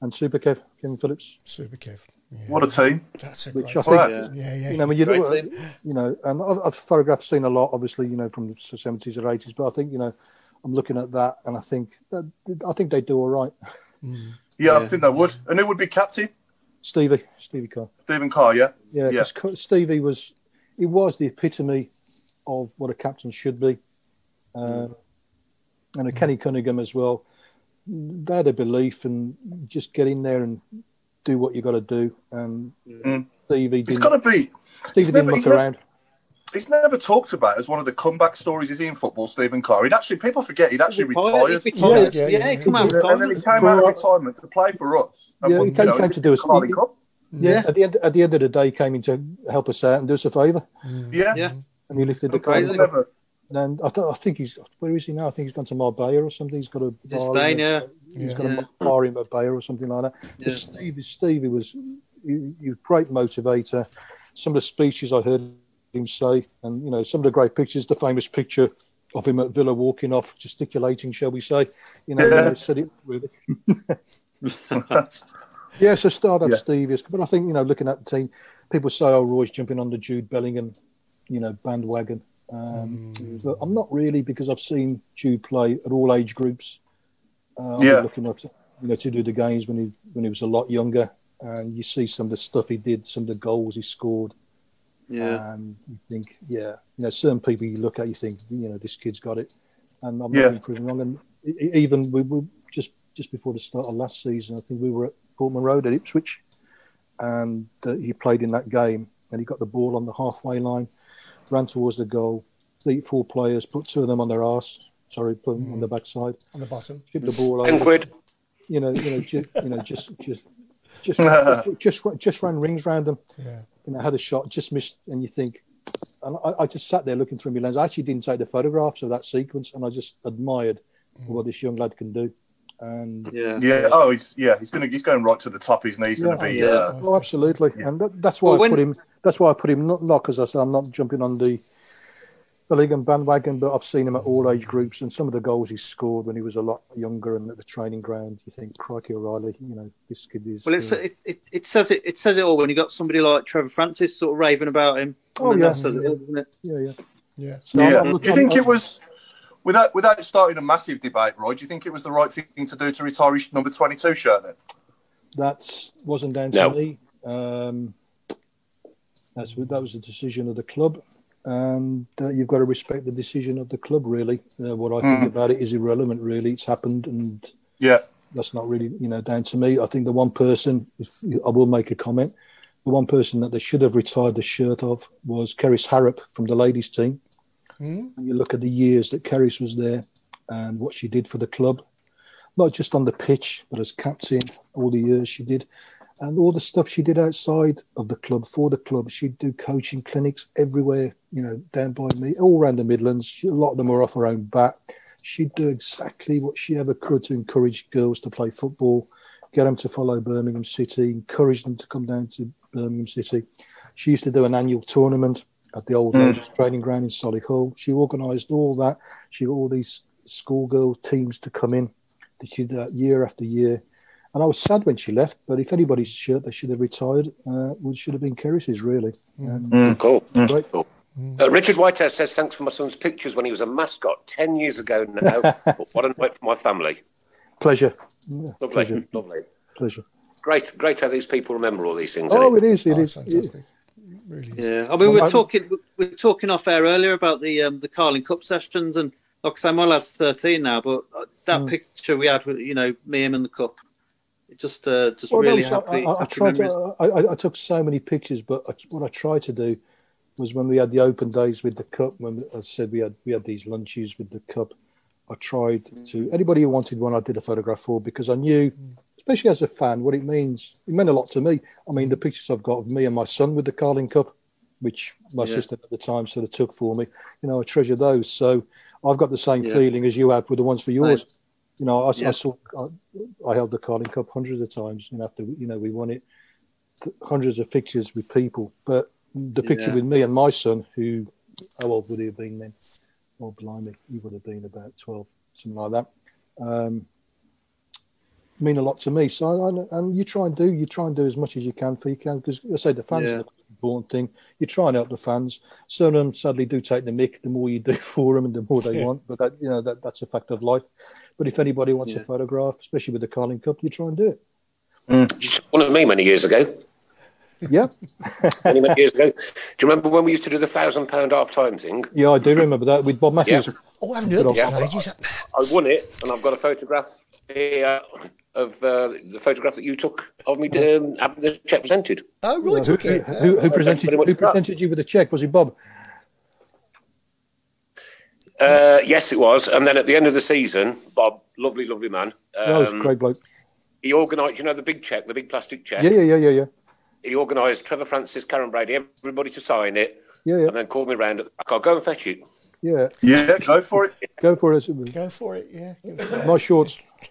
and Super Kev, Kevin Phillips. Super Kev. Yeah, What a team. that's a Which great I think, Right. Yeah, yeah. you know, when you, Great look at- team. you know, and I've, I've photographed, seen a lot, obviously, you know, from the seventies or eighties, but I think, you know, I'm looking at that, and I think, that, I think they do all right. Yeah, I think they would. And who would be captain? Stevie, Stevie Carr. Stephen Carr. Yeah. Yeah, Yeah. 'cause Stevie was, he was the epitome of what a captain should be, um, and a Kenny Cunningham as well. They had a belief and just get in there and do what you got to do. And Mm. Stevie He's didn't, got to be. Stevie he's didn't never- look he's never- around. He's never talked about as one of the comeback stories. Is he in football, Stephen Carr? He'd actually people forget he'd actually retired. He's retired. Yeah, Yeah, yeah, he yeah. come out of And then he came out of retirement to play for us. Yeah, won, he came- you know, came to do us- Carling Cup. Yeah, at the end at the end of the day, he came in to help us out and do us a favour, Yeah. Yeah. and he lifted the Oh, crazy. car. Never. And I, th- I think he's where is he now? I think he's gone to Marbella or something. He's got a He's in bar Spain, yeah. He's Yeah. got Yeah. a bar in Marbella or something like that. But Yeah. Stevie, Stevie was he, he was a great motivator. Some of the speeches I heard him say, and you know, some of the great pictures. The famous picture of him at Villa walking off, gesticulating, shall we say? You know, Yeah. said it really. yeah, so start up Yeah. Stevie, but I think you know, looking at the team, people say, "Oh, Roy's jumping on the Jude Bellingham, you know, bandwagon." Um, But I'm not really because I've seen Jude play at all age groups. Uh, Yeah. was lucky enough to, you know, to do the games when he when he was a lot younger, and you see some of the stuff he did, some of the goals he scored, Yeah. and you think, yeah, you know, certain people you look at, you think, you know, this kid's got it, and I'm Yeah. not being proven wrong. And even we were just just before the start of last season, I think we were at Portman Road at Ipswich, and uh, he played in that game, and he got the ball on the halfway line, ran towards the goal, beat four players, put two of them on their arse. Sorry, put them on the mm. backside, on the bottom. chipped the ball Ten quid. You know, you know, just, you know, just, just, just, just, just, just ran rings round them. Yeah. You know, had a shot, just missed, and you think. And I, I just sat there looking through my lens. I actually didn't take the photographs of that sequence, and I just admired mm. what this young lad can do. And Yeah. Yeah. Oh, he's yeah. He's gonna he's going right to the top. Isn't he? He's going to be. yeah. Uh, oh, absolutely, and that, that's why Well, I when- put him. That's why I put him not not because I said I'm not jumping on the the league and bandwagon, but I've seen him at all age groups, and some of the goals he scored when he was a lot younger and at the training ground. You think, crikey, O'Reilly, you know, this kid is. Well, it's, uh, it, it, it says it it says it all when you got somebody like Trevor Francis sort of raving about him. Oh, And yeah. that says it all, doesn't it? yeah, yeah. Yeah. So I'm- I'm Do you think I'm- it was without without starting a massive debate, Roy? Do you think it was the right thing to do to retire his number twenty two shirt then? That wasn't down to No. me. Um, that's that was the decision of the club, and uh, you've got to respect the decision of the club. Really, uh, what I think about it is irrelevant. Really, it's happened, and Yeah. that's not really you know down to me. I think the one person, if I will make a comment, the one person that they should have retired the shirt of was Kerys Harrop from the ladies team. Hmm? And you look at the years that Kerys was there and what she did for the club, not just on the pitch, but as captain, all the years she did, and all the stuff she did outside of the club for the club. She'd do coaching clinics everywhere, you know, down by me, all around the Midlands. She, a lot of them were off her own back. She'd do exactly what she ever could to encourage girls to play football, get them to follow Birmingham City, encourage them to come down to Birmingham City. She used to do an annual tournament at the old hmm. ladies training ground in Solihull. She organised all that. She got all these schoolgirl teams to come in. She did that year after year. And I was sad when she left, but if anybody's shirt that should have retired, uh, would should have been Kerys's, really. Hmm. And hmm. Cool. great. cool. Uh, Richard Whitehead says, thanks for my son's pictures when he was a mascot 10 years ago now. what a night for my family. Pleasure. Yeah, Lovely. pleasure. Lovely. Pleasure. Great, great how these people remember all these things. Oh, isn't it is. It Oh, is. fantastic. Really. Yeah, I mean, we I'm- we're talking we we're talking off air earlier about the um, the Carling Cup sessions, and like I say, my lad's thirteen now, but that Mm. picture we had with you know me, him, and the cup, it just uh, just Well, really was- happy. I, I, I happy tried to, I, I- I took so many pictures, but I, what I tried to do was when we had the open days with the cup, when I said we had we had these lunches with the cup, I tried to anybody who wanted one, I did a photograph for because I knew, especially as a fan, what it means. It meant a lot to me. I mean, the pictures I've got of me and my son with the Carling Cup, which my Yeah. sister at the time sort of took for me. You know, I treasure those. So I've got the same Yeah. feeling as you have with the ones for yours. You know, I, Yeah. I saw I, I held the Carling Cup hundreds of times. You know, after you know we won it, th- hundreds of pictures with people. But the picture with me and my son, who how old would he have been then? Oh, blimey, he would have been about twelve, something like that. Um, mean a lot to me. So, I, and you try and do, you try and do as much as you can for you can, because I say the fans Yeah. are the important thing. You try and help the fans. Some of them sadly do take the mick. The more you do for them, and the more they Yeah. want. But that, you know, that that's a fact of life. But if anybody wants Yeah. a photograph, especially with the Carling Cup, you try and do it. Mm. You took one of me many years ago. Yeah, Many, many years ago. Do you remember when we used to do the thousand pound half time thing? yeah, I do remember that with Bob Matthews. Oh, I haven't heard this Yeah. for ages. I won it, and I've got a photograph here of uh, the photograph that you took of me um, having the check presented. Oh, right, Who, okay. who, who presented who for that. presented you with the check? Was it Bob? Uh, yes, it was. And then at the end of the season, Bob, lovely, lovely man, that was um, a great bloke. he organised, you know, the big check, the big plastic check. Yeah, yeah, yeah, yeah, yeah, He organised Trevor Francis, Karren Brady, everybody to sign it, yeah, yeah. and then called me round. I'll go and fetch it. Yeah. Yeah, go for it. Go for it. Go for it, yeah. My shorts.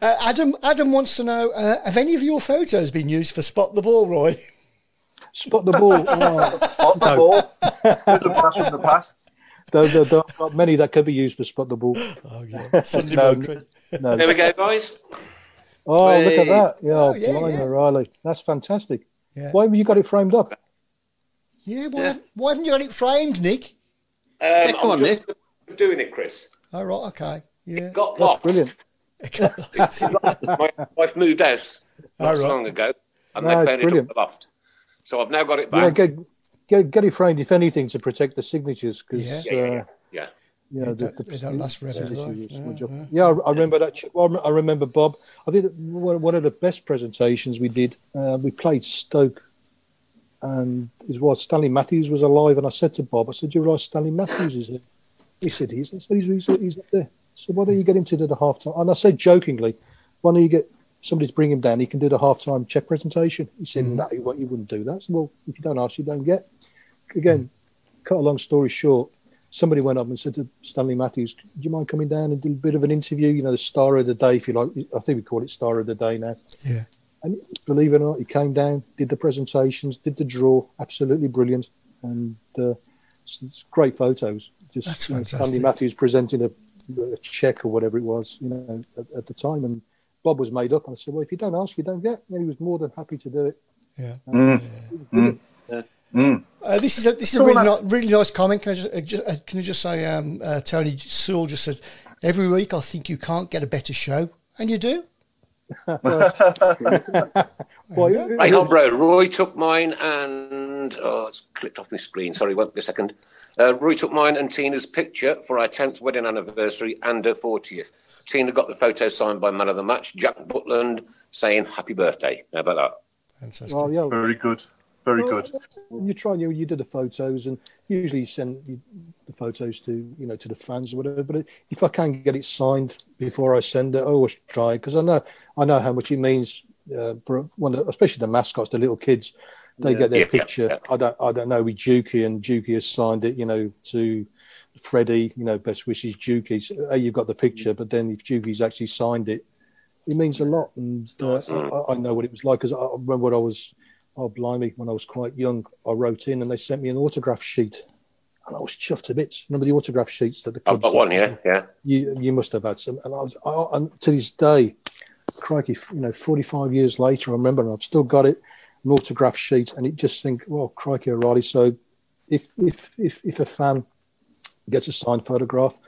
Uh, Adam Adam wants to know uh, have any of your photos been used for Spot the Ball, Roy? Spot the ball. Oh, On the ball. There's a blast from the past. there, there, there are many that could be used for spot the ball. Oh, yeah. Sunday No. Motoring. No. There we go, guys. Oh, look at that. Yeah, oh, yeah, blimey, yeah. Riley. That's fantastic. Yeah. Why have you got it framed up? Yeah, why, Have, why haven't you got it framed, Nick? Um, come on, I'm just doing it, Chris. Oh, right, okay. Yeah. Got That's lost. brilliant. My wife moved out not so right. long ago, and No, they it's found it up the loft. So I've now got it You know, back. get, get, get it framed, if anything, to protect the signatures. Because, Yeah. yeah, yeah, uh, yeah. yeah. you know, the, the, last forever, signatures do they? is Yeah, yeah. Yeah, I, I remember that. well, I remember Bob. I think one one of the best presentations we did. Uh, we played Stoke, and it was Stanley Matthews was alive. And I said to Bob, I said, "Do you realise Stanley Matthews is here?" He said, "He's." I said, "He's, he's, he's up there." So why don't you get him to do the half time? And I said jokingly, "Why don't you get somebody to bring him down? He can do the half time check presentation." He said, mm-hmm. "No, you, he wouldn't do that." "Well, if you don't ask, you don't get." Again, cut a long story short, somebody went up and said to Stanley Matthews, "Do you mind coming down and do a bit of an interview? You know, the star of the day, if you like. I think we call it star of the day now." Yeah. And believe it or not, he came down, did the presentations, did the draw, absolutely brilliant, and uh, it's, it's great photos. Just That's you know. Stanley Matthews presenting a, a check or whatever it was, you know, at, at the time, and Bob was made up. And I said, "Well, if you don't ask, you don't get." And he was more than happy to do it. Yeah. Mm. Uh, this is a this is a really ni- really nice comment. Can I just, uh, just uh, can I just say, um, uh, Tony Sewell just says every week I think you can't get a better show, and you do. Well, Right, on, bro. Roy took mine and oh, it's clicked off my screen. Sorry, won't be a second. Uh, Roy took mine and Tina's picture for our 10th wedding anniversary and her 40th. Tina got the photo signed by man of the match, Jack Butland, saying happy birthday. How about that? Fantastic. well, yeah, Very good. Very good. When you try, you you do the photos, and usually you send the photos to you know to the fans or whatever. But if I can get it signed before I send it, I always try because I know I know how much it means uh, for one, of especially the mascots, the little kids. They get their Yeah, yeah, picture. yeah. I don't I don't know with Juki, and Juki has signed it. You know to Freddie. You know best wishes, Juki. So, A, you've got the picture, but then if Juki's actually signed it, it means a lot. And uh, I, I know what it was like because I remember when I was, oh blimey, when I was quite young, I wrote in and they sent me an autograph sheet, and I was chuffed to bits. Remember the autograph sheets that the I've got one, yeah, yeah. You you must have had some, and I was I, and to this day, crikey, you know, forty five years later, I remember and I've still got it, an autograph sheet, and it just think, well, crikey, O'Reilly. So, if if if if a fan gets a signed photograph,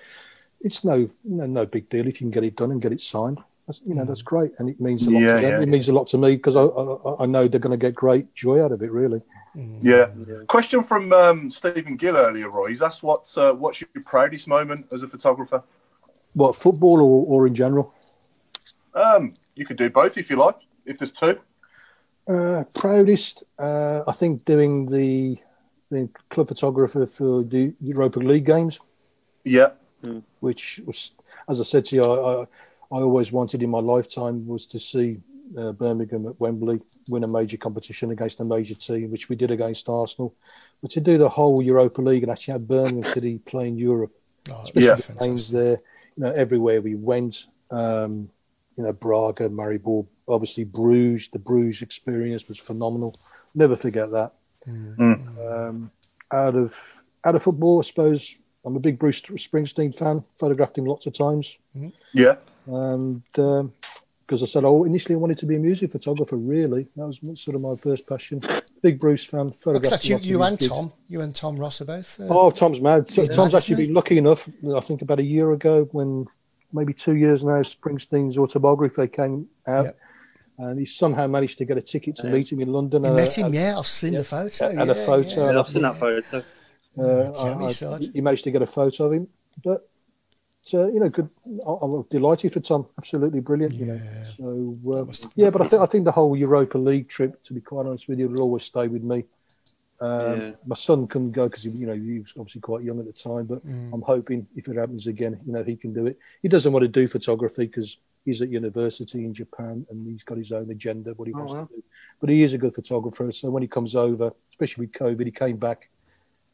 it's no no no big deal if you can get it done and get it signed. That's, you know that's great, and it means a lot. Yeah, to them. yeah, it means a lot to me because I, I I know they're going to get great joy out of it. Really, Yeah. Question from um, Stephen Gill earlier, Roy. He's asked what's uh, what's your proudest moment as a photographer? what football or, or in general? Um, you could do both if you like. If there's two. Uh, proudest, uh, I think, doing the the club photographer for the Europa League games Yeah. which was, as I said to you, I, I, I always wanted in my lifetime was to see uh, Birmingham at Wembley win a major competition against a major team, which we did against Arsenal. But to do the whole Europa League and actually have Birmingham City playing Europe, Oh, especially Yeah. the games there, you know, everywhere we went, um, you know, Braga, Maribor, obviously Bruges, the Bruges experience was phenomenal. Never forget that. Um, out of out of football, I suppose I'm a big Bruce Springsteen fan. Photographed him lots of times, Yeah. And because I said, oh, initially I wanted to be a music photographer. Really, that was sort of my first passion. Big Bruce fan. Because Photographed that's you, you and gigs. Tom. You and Tom Ross are both. Uh, Oh, Tom's mad. Tom's actually Actually. been lucky enough. I think about a year ago, when maybe two years now, Springsteen's autobiography came out, Yep. and he somehow managed to get a ticket to meet him in London. you and met a- him, yeah. I've seen the photo. and a photo. yeah. Yeah, I've seen that photo. Uh, Tell I- I- he managed to get a photo of him, but uh, you know, good. I- I'm delighted for Tom. Absolutely brilliant. You know, so uh, yeah. But I think I think the whole Europa League trip, to be quite honest with you, will always stay with me. Um, Yeah. My son couldn't go because you know he was obviously quite young at the time, but I'm hoping if it happens again, you know, he can do it. He doesn't want to do photography because he's at university in Japan and he's got his own agenda what he wants wow. to do. But he is a good photographer, so when he comes over, especially with COVID, he came back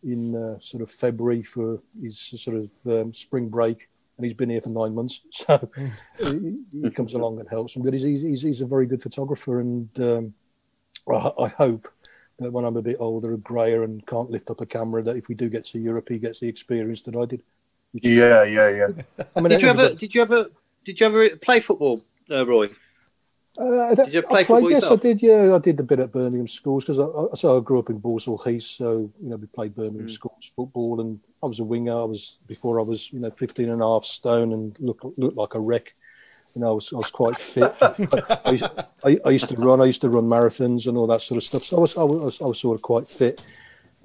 in uh, sort of February for his sort of um, spring break, and he's been here for nine months. So he, he comes along and helps him. But he's, he's, he's a very good photographer, and um, I, I hope that when I'm a bit older and grayer and can't lift up a camera, that if we do get to Europe, he gets the experience that I did. Yeah, yeah, yeah. I mean, Did you ever? Did you ever? Did you ever play football, uh, Roy? Uh, Did you play I played, yes, yourself? I did. Yeah, I did a bit at Birmingham schools because I, I, so I grew up in Balsall Heath. So you know, we played Mm. Birmingham schools football, and I was a winger. I was before I was you know 15 and a half stone and looked looked like a wreck. You know, I was I was quite fit. I, used, I, used to run. I used to run marathons and all that sort of stuff. So I was I was, I was sort of quite fit.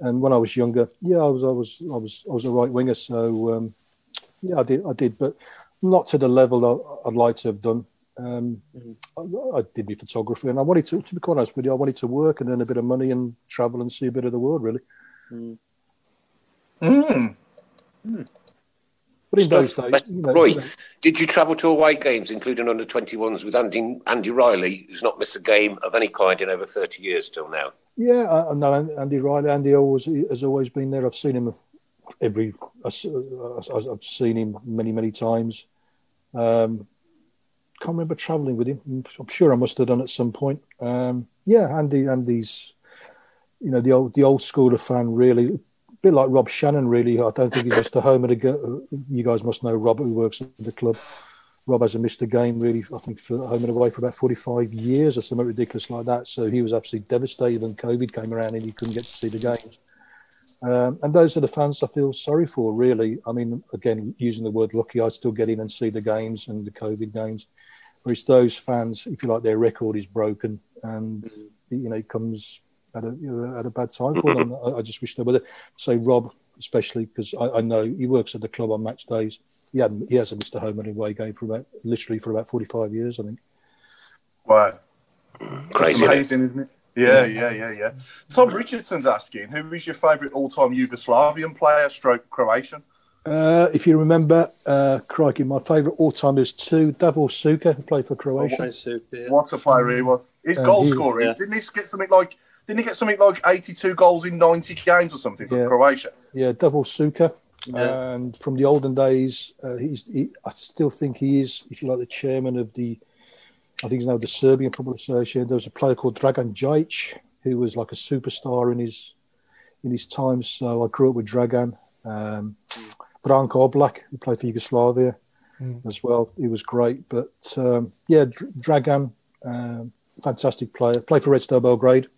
And when I was younger, yeah, I was I was I was I was a right winger. So um, yeah, I did I did, but not to the level I, I'd like to have done. Um, I, I did my photography, and I wanted to, to be quite honest with you, I wanted to work and earn a bit of money and travel and see a bit of the world, really. Mm. But in those Stuff. days, you know, Roy, you know, did you travel to away games, including under 21s, with Andy, Andy Riley, who's not missed a game of any kind in over 30 years till now? yeah, I, I know Andy Riley. Andy always has always been there. I've seen him every. I s- I- I've seen him many, many times. Um, can't remember travelling with him. I'm sure I must have done at some point. Um, yeah, Andy. Andy's, you know, the old the old school of fan. Really, a bit like Rob Shannon. Really, I don't think he's just a home a. go- You guys must know Rob, who works at the club. Rob hasn't missed a game really. I think for home and away for about forty-five years or something ridiculous like that. So he was absolutely devastated when COVID came around and he couldn't get to see the games. Um, and those are the fans I feel sorry for, really. I mean, again, using the word lucky, I still get in and see the games and the COVID games. But it's those fans, if you like, their record is broken and, mm. you know, it comes at a, you know, at a bad time for them. I, I just wish they would. Say Rob, especially, because I, I know he works at the club on match days. He, hadn't, he hasn't missed a home and away game for about, literally for about 45 years, I think. Wow. Crazy. It's amazing, isn't it? Yeah, yeah, yeah, yeah. Tom Richardson's asking, who is your favourite all-time Yugoslavian player, stroke Croatian? Uh, if you remember, uh, crikey, my favourite all-time is two, Davor Suker, who played for Croatia. Play super, yeah. What a player he was. His Um, goal scoring yeah. didn't he get something like didn't he get something like 82 goals in 90 games or something for Yeah. Croatia? Yeah, Davor Suker. Yeah. And from the olden days, uh, he's. He, I still think he is, if you like, the chairman of the. I think he's now the Serbian Football Association. There was a player called Dragan Djajic who was like a superstar in his in his time. So I grew up with Dragan. Um, Branko Oblak, who played for Yugoslavia as well. He was great. But um, yeah, Dragan, um, fantastic player. Played for Red Star Belgrade.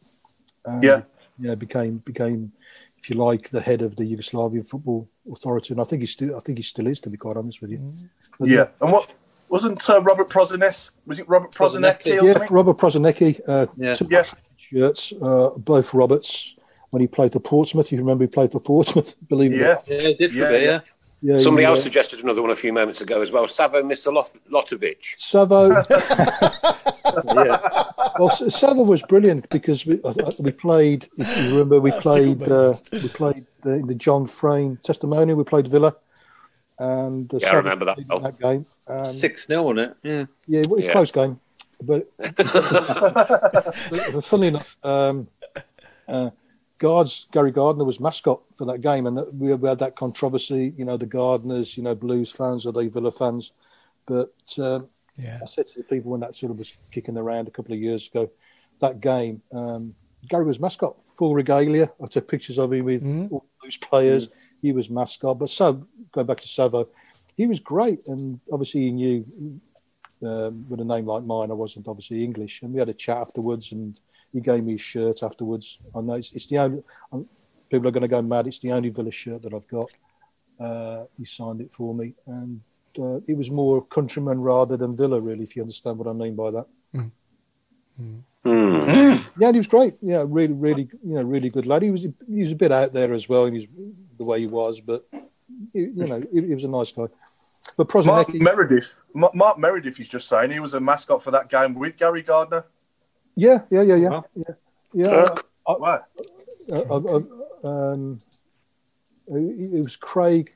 Um, Yeah. yeah, became became, if you like, the head of the Yugoslavian football authority, and I think he still, I think he still is, to be quite honest with you. But Yeah. And what wasn't uh, Robert Prozanes? Was it Robert Prosinecki or yeah, something? Robert Prosinecki, uh, Yeah. two Yeah. shirts, uh, both Roberts. When he played for Portsmouth, you remember he played for Portsmouth, believe it or Yeah. not. Yeah, it did for Yeah, a bit, yeah. Yeah. Yeah, Somebody he, else suggested another one a few moments ago as well. Savo Milosevic. Savo, yeah. well, S- Savo was brilliant because we, uh, uh, we played. If you remember, we That's played. Uh, we played the, the John Frain testimonial. We played Villa, and uh, Yeah, I remember that in that game. Six 0 on it. Yeah. Yeah, well, Yeah. close game. But but funnily enough, um, uh, Guards Gary Gardner was mascot for that game, and we had that controversy. You know, the Gardners, you know, Blues fans or they Villa fans. But um, Yeah. I said to the people when that sort of was kicking around a couple of years ago, that game, um, Gary was mascot, full regalia. I took pictures of him with all the Blues players. He was mascot. But so going back to Savo, he was great, and obviously he knew um, with a name like mine, I wasn't obviously English, and we had a chat afterwards, and he gave me his shirt afterwards. I know it's, it's the only um, people are going to go mad. It's the only Villa shirt that I've got. Uh, he signed it for me, and uh, it was more countryman rather than Villa, really, if you understand what I mean by that. Yeah, and he was great. Yeah, really, really, you know, really good lad. He was he was a bit out there as well, and he's the way he was, but you know, he, he was a nice guy. But Mark Meredith. Ma- Mark Meredith is just saying he was a mascot for that game with Gary Gardner. Yeah, yeah, yeah, yeah, Wow. yeah, yeah. Uh, I- Wow. uh, uh, uh, um, it it was Craig.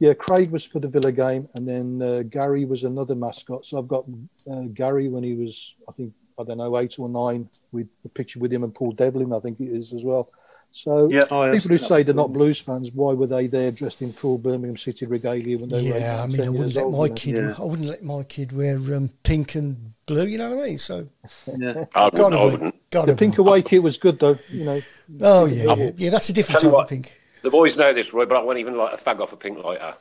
Yeah, Craig was for the Villa game, and then uh, Gary was another mascot. So I've got uh, Gary when he was, I think, I don't know, eight or nine, with the picture with him and Paul Devlin, I think it is as well. So Yeah. Oh, people who say they're not Blues fans, why were they there dressed in full Birmingham City regalia when they were Yeah, I mean, I wouldn't let old, my you know? kid. Yeah. I wouldn't let my kid wear um, pink and blue. You know what I mean? So Yeah. I wouldn't. I wouldn't. gotta The pink be. away kit was good though, you know. Oh yeah, yeah, yeah. That's a different type you of pink. The boys know this, Roy, but I won't even light a fag off a pink lighter.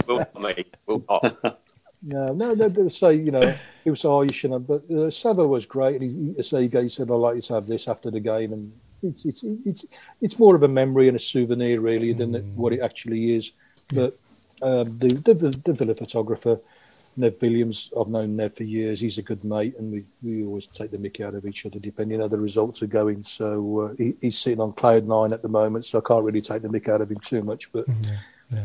will not, mate. Will not. No, no, they, they say you know he was oh you shouldn't, but uh, Savo was great. And he, he, say he said I'd like you to have this after the game, and it's it's it's it's more of a memory and a souvenir really than it, what it actually is. But um, the, the the Villa photographer Nev Williams, I've known Nev for years. He's a good mate, and we, we always take the mickey out of each other depending how the results are going. So uh, he, he's sitting on cloud nine at the moment, so I can't really take the mick out of him too much. But yeah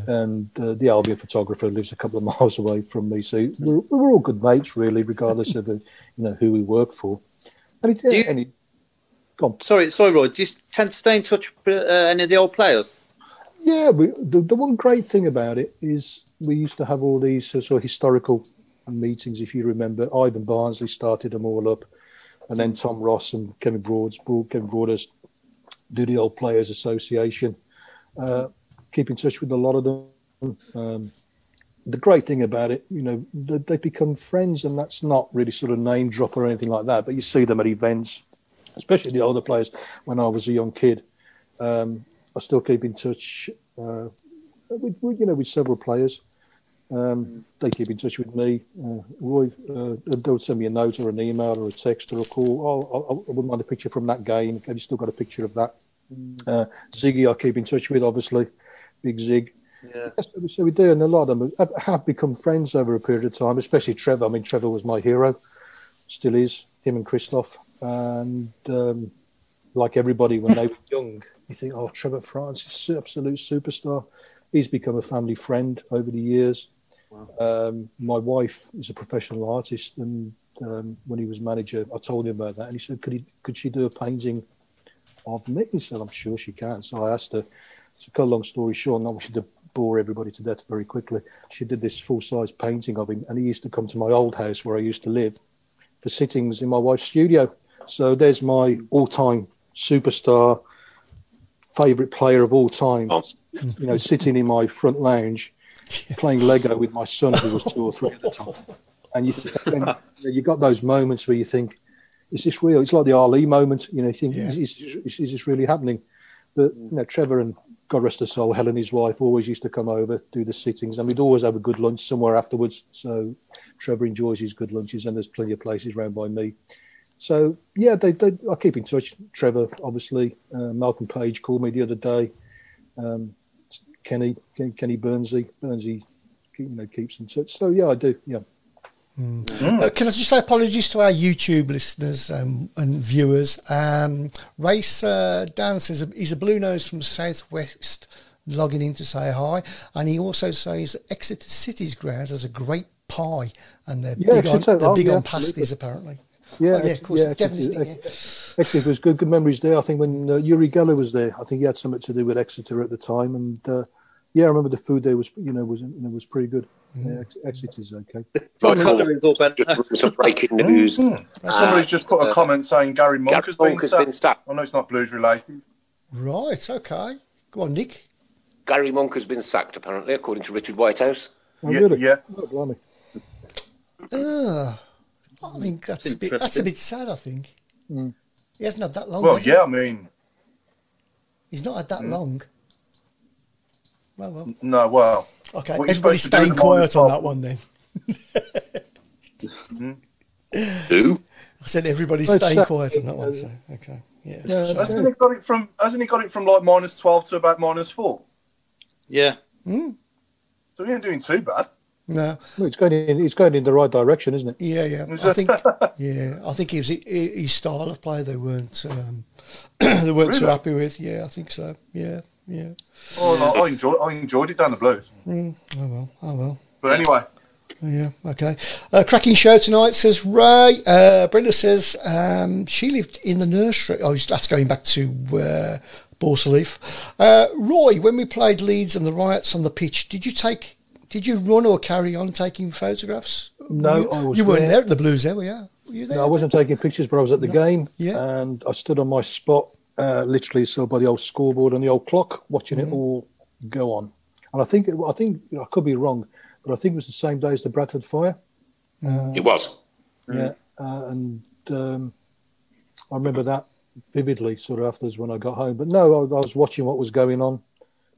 and uh, the Albion photographer lives a couple of miles away from me, so we're, we're all good mates, really, regardless of uh, you know who we work for. And it's, Do you- and it, go on. Sorry, sorry, Roy. Do you tend to stay in touch with uh, any of the old players? Yeah, we, the, the one great thing about it is we used to have all these uh, sort of historical meetings. If you remember, Ivan Barnsley started them all up, and then Tom Ross and Kevin Broads, Kevin Broadhurst do the Old Players Association. Uh, keep in touch with a lot of them. Um, the great thing about it, you know, they, they become friends, and that's not really sort of name drop or anything like that. But you see them at events, especially the older players. When I was a young kid, um, I still keep in touch uh, with, you know, with several players. Um, they keep in touch with me. Uh, Roy, uh, they'll send me a note or an email or a text or a call. Oh, I, I wouldn't mind a picture from that game. Have you still got a picture of that? Uh, Ziggy, I keep in touch with, obviously. Big Zig. Yeah. So we do, and a lot of them have, have become friends over a period of time, especially Trevor. I mean, Trevor was my hero, still is, him and Christophe. And um, like everybody, when they were young, you think, oh, Trevor Francis is an absolute superstar. He's become a family friend over the years. Um, my wife is a professional artist, and um, when he was manager, I told him about that, and he said, "Could he? Could she do a painting of me?" He said, "I'm sure she can." So I asked her. To cut a long story short, not wishing to bore everybody to death very quickly, she did this full-size painting of him, and he used to come to my old house where I used to live for sittings in my wife's studio. So there's my all-time superstar, favorite player of all time. Oh. You know, sitting in my front lounge, playing Lego with my son, who was two or three at the time. And you, and you got those moments where you think, "Is this real?" It's like the Ali moment. You know, you think, Yeah. is, is, is, is this really happening?" But you know, Trevor and God rest her soul, Helen, his wife, always used to come over, do the sittings, and we'd always have a good lunch somewhere afterwards. So Trevor enjoys his good lunches, and there's plenty of places round by me. So yeah, they, they I keep in touch. Trevor, obviously, uh, Malcolm Page called me the other day. Um, Kenny, Ken, Kenny Burnsy, Burnsy, you know, keeps in touch. So yeah, I do. Yeah. Uh, can I just say apologies to our YouTube listeners um, and viewers? Um, Race uh, Dan says he's a blue nose from Southwest logging in to say hi. And he also says Exeter City's ground has a great pie and they're Yeah, big, on, they're oh, big yeah, on absolutely. pasties, apparently. Yeah, yeah, of course, it's definitely Ex- Exeter was good. Good memories there. I think when uh, Uri Geller was there, I think he had something to do with Exeter at the time, and uh, Yeah, I remember the food there was, you know, was you know, was pretty good. Yeah, Ex- Exeter's okay. Right, colour is all better. Just some breaking news. Somebody's just put a uh, comment saying Gary Monk Gary has been has sacked. been sacked. I know it's not Blues related. Right, okay. Go on, Nick. Gary Monk has been sacked, apparently, according to Richard Whitehouse. Oh, Yeah, really? yeah. Oh, blimey. Uh, I think that's a bit, that's a bit sad, I think. He hasn't had that long. Well, has he? yeah, I mean, He's not had that long. Well, well. no, well. Okay, What you're everybody's supposed to do staying in the morning quiet on that one then. Who? I said everybody's Well, it's staying quiet on that one. So, okay, yeah. Yeah, Hasn't he got it from? Hasn't he got it from like minus twelve to about minus four? Yeah. So he ain't doing too bad. No, Well, it's going in. It's going in the right direction, isn't it? yeah, yeah. I think, yeah, I think it was hi- hi- his style of play. They weren't, um, they weren't too happy with. Yeah, I think so. Yeah, yeah. Oh, I, I enjoyed. I enjoyed it down the Blues. Oh well, oh well. But anyway, Yeah, okay. Uh, cracking show tonight, says Ray. Uh, Brenda says um, she lived in the nursery. Oh, that's going back to uh, Balsall Heath. Uh, Roy, when we played Leeds and the riots on the pitch, did you take? Did you run or carry on taking photographs? No, you, I was You weren't there. there at the Blues, there, were you? Were you there? No, I wasn't taking pictures, but I was at the game. Yeah. And I stood on my spot, uh, literally so by the old scoreboard and the old clock, watching Mm-hmm. it all go on. And I think, it, I think I could be wrong, but I think it was the same day as the Bradford fire. It was. Yeah. Uh, and um, I remember that vividly, sort of afterwards when I got home. But no, I, I was watching what was going on.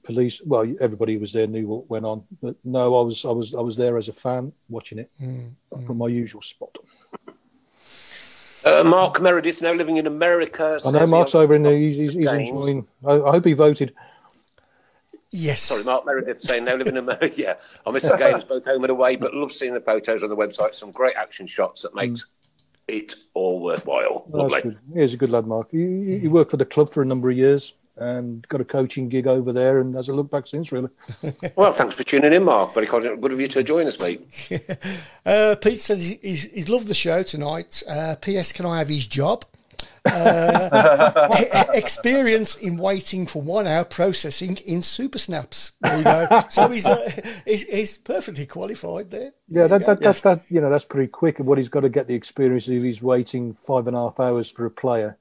Police, well, everybody who was there knew what went on, but no, I was, I was, I was there as a fan watching it Mm-hmm. from my usual spot. Uh, Mark Meredith, now living in America. I know Mark's over in there. He's, he's, he's enjoying. I, I hope he voted. yes. Sorry, Mark Meredith saying now living in America. Yeah, I miss the games both home and away, but love seeing the photos on the website. Some great action shots that makes it all worthwhile. Well, Lovely. that's good. He's a good lad, Mark. He, he- he worked for the club for a number of years and got a coaching gig over there, and hasn't looked back since. Really. Well, thanks for tuning in, Mark. Very good good of you to join us, mate. Uh, Pete says he's, he's loved the show tonight. Uh, P.S. Can I have his job? Uh, experience in waiting for one hour processing in super snaps. There you go. So he's, uh, he's he's perfectly qualified there. Yeah, There that, you that, go. that, that you know that's pretty quick. And what he's got to get the experience is he's waiting five and a half hours for a player.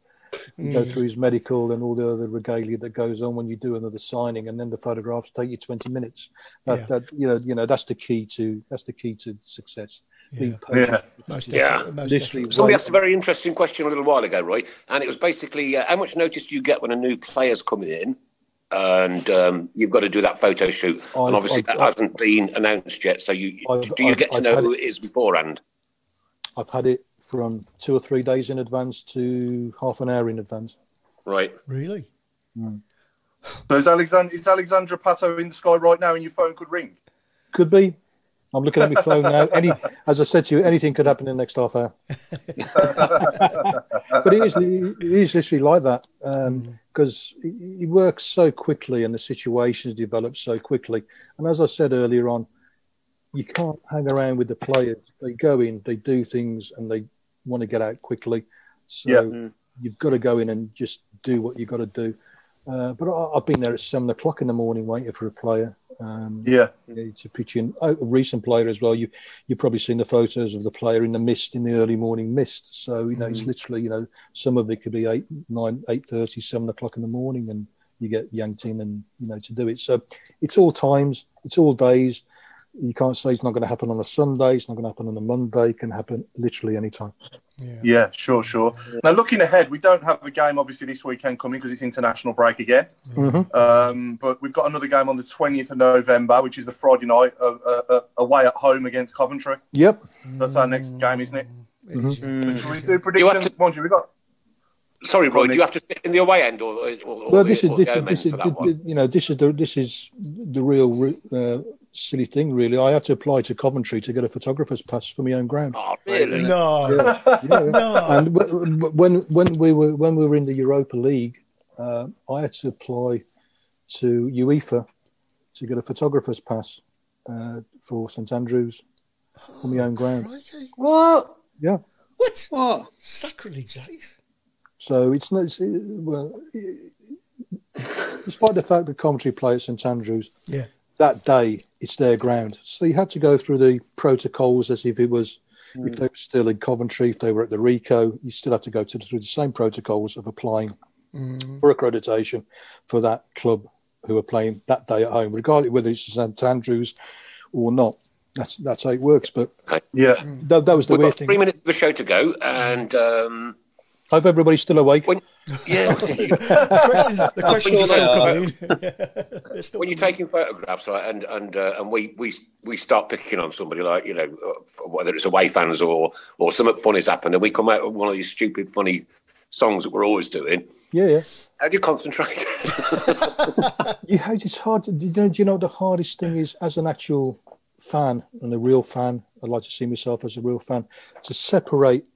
To Go through his medical and all the other regalia that goes on when you do another signing, and then the photographs take you twenty minutes. That, Yeah. that you know, you know that's the key to that's the key to success. Being patient. yeah. Most Yeah. definitely. Most Somebody asked a very interesting question a little while ago, Roy, and it was basically uh, how much notice do you get when a new player's coming in? And um, you've got to do that photo shoot, I've- and obviously I've- that hasn't been announced yet. So you I've- do you I've- get to I've know who it- it is beforehand? I've had it from two or three days in advance to half an hour in advance. Right. Really? Hmm. So is Alexander is Alexandre Pato in the sky right now, and your phone could ring? Could be. I'm looking at my phone now. Any, as I said to you, anything could happen in the next half hour. but it is, it is literally like that um, hmm. because he works so quickly and the situations develop so quickly. And as I said earlier on, you can't hang around with the players. They go in, they do things, and they want to get out quickly. So Yeah. you've got to go in and just do what you've got to do. Uh, but I, I've been there at seven o'clock in the morning waiting for a player. Um, Yeah, yeah, to pitch in oh, a recent player as well. You you've probably seen the photos of the player in the mist in the early morning mist. So you know it's literally you know some of it could be eight, nine, eight thirty, seven o'clock in the morning, and you get yanked in and you know to do it. So it's all times, it's all days. You can't say it's not going to happen on a Sunday. It's not going to happen on a Monday. It can happen literally any time. yeah, sure, sure. Now looking ahead, we don't have a game obviously this weekend coming because it's international break again. Um, but we've got another game on the twentieth of November, which is the Friday night uh, uh, uh, away at home against Coventry. Yep. That's our next game, isn't it? It is, yeah. Should we do predictions? to- Mind you, we got Sorry, Go Roy. Do you have to sit in the away end or, or, or, Well, this is or this, this end is for you know this is the this is the real uh, silly thing. Really, I had to apply to Coventry to get a photographer's pass for my own ground. Oh, really? No, Yeah, yeah. no. and when when we were when we were in the Europa League, uh, I had to apply to UEFA to get a photographer's pass uh, for St Andrews for my own ground. Crikey. What? Yeah, What? What? Sacrilege, that is. so it's not it's, uh, well. Despite the fact that Coventry play at St Andrews, Yeah. that day it's their ground. So you had to go through the protocols as if it was if they were still in Coventry, if they were at the Ricoh, you still have to go to, through the same protocols of applying for accreditation for that club who are playing that day at home, regardless whether it's St Andrews or not. That's that's how it works. But Yeah. that, that was the We've weird got thing. three minutes of the show to go, and um, Hope everybody's still awake. when yeah, The questions, the questions are still coming in. Still when you're coming taking photographs, right, and and uh, and we we we start picking on somebody like you know uh, whether it's away fans or or something funny's happened, and we come out with one of these stupid funny songs that we're always doing. Yeah, yeah. How do you concentrate? You, it's hard. To, do you know, do you know the hardest thing is as an actual fan and a real fan? I'd like to see myself as a real fan to separate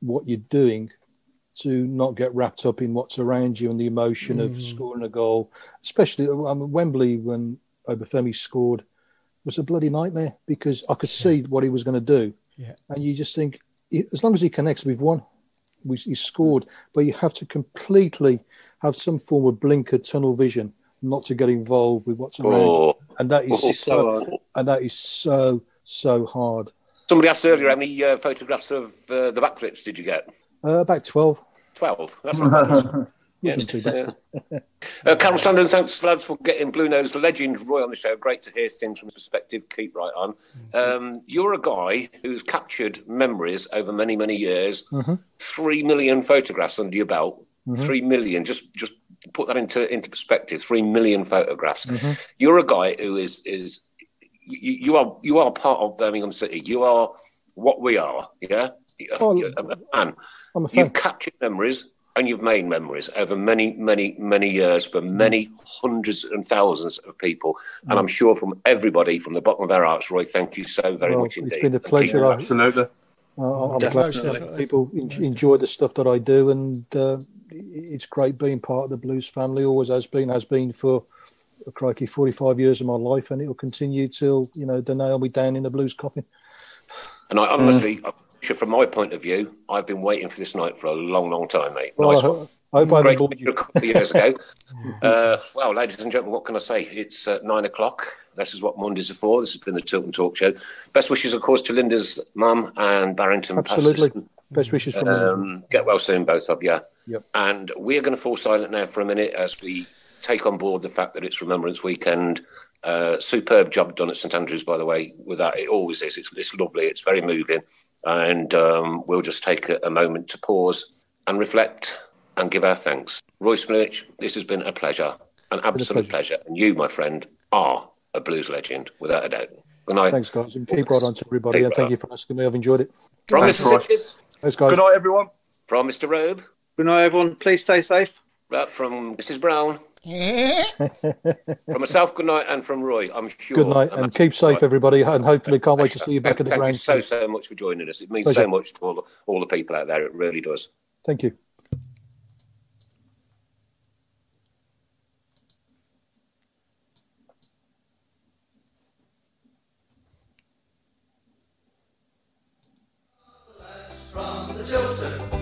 what you're doing to not get wrapped up in what's around you and the emotion of scoring a goal. Especially I mean, Wembley when Obafemi scored was a bloody nightmare because I could see what he was going to do, Yeah. and you just think as long as he connects, we've won. We, he scored, but you have to completely have some form of blinker tunnel vision not to get involved with what's around. Oh. and that is Oh, so, and that is so so hard. Somebody asked earlier how many uh, photographs of uh, the backflips did you get? Uh, about twelve. Twelve. That's not bad. Wasn't too bad. Uh, Carol Sandon, thanks lads for getting Blue Nose Legend Roy on the show. Great to hear things from his perspective. Keep right on. Um, you're a guy who's captured memories over many, many years. Three million photographs under your belt. Three million. Just, just put that into into perspective. Three million photographs. You're a guy who is is you, you are you are part of Birmingham City. You are what we are. Yeah, Oh, You're a fan. I'm a fan. You've captured memories and you've made memories over many, many, many years for many hundreds and thousands of people. And I'm sure from everybody from the bottom of our hearts, Roy, thank you so very Well, much it's indeed. been a pleasure. I- up. Absolutely. Uh, I'm Yeah, glad that people en- enjoy the stuff that I do, and uh, it's great being part of the Blues family. Always has been, has been for uh, crikey, 45 years of my life, and it'll continue till you know they nail me down in the Blues coffin. And I honestly, I- from my point of view, I've been waiting for this night for a long, long time, mate. Well, nice I, one. I hope I Great you. a couple of years ago. uh, well, ladies and gentlemen, what can I say? It's uh, nine o'clock. This is what Mondays are for. This has been the Tilton Talk Show. Best wishes, of course, to Linda's mum and Barrington. Absolutely. Best wishes from me. Um, get well soon, both of you. Yep. And we are going to fall silent now for a minute as we take on board the fact that it's Remembrance Weekend. Uh, superb job done at St Andrews, by the way. With that, it always is. It's, it's lovely. It's very moving. And um, we'll just take a, a moment to pause and reflect and give our thanks. Royce Smith, this has been a pleasure, an absolute pleasure. And you, my friend, are a blues legend, without a doubt. Good night. Thanks, guys, and keep right on to everybody. Keep And thank right you for asking me. I've enjoyed it. From Thanks, Mr. Roy. Sitches, Thanks, guys. Good night, everyone. from Mr. Robe, Good night, everyone. Please stay safe. uh, from Mrs. Brown. Eh? from myself, good night, and from Roy, I'm sure. Good night, and keep safe, everybody. And hopefully, can't wait to see you back Thank, at the thank you so so much for joining us. It means Pleasure. so much to all the, all the people out there. It really does. Thank you. from the Tilton.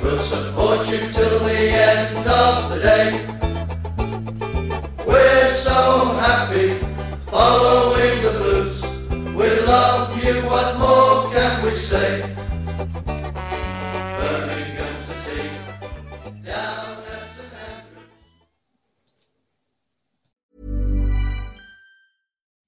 We'll support you till the end of the day.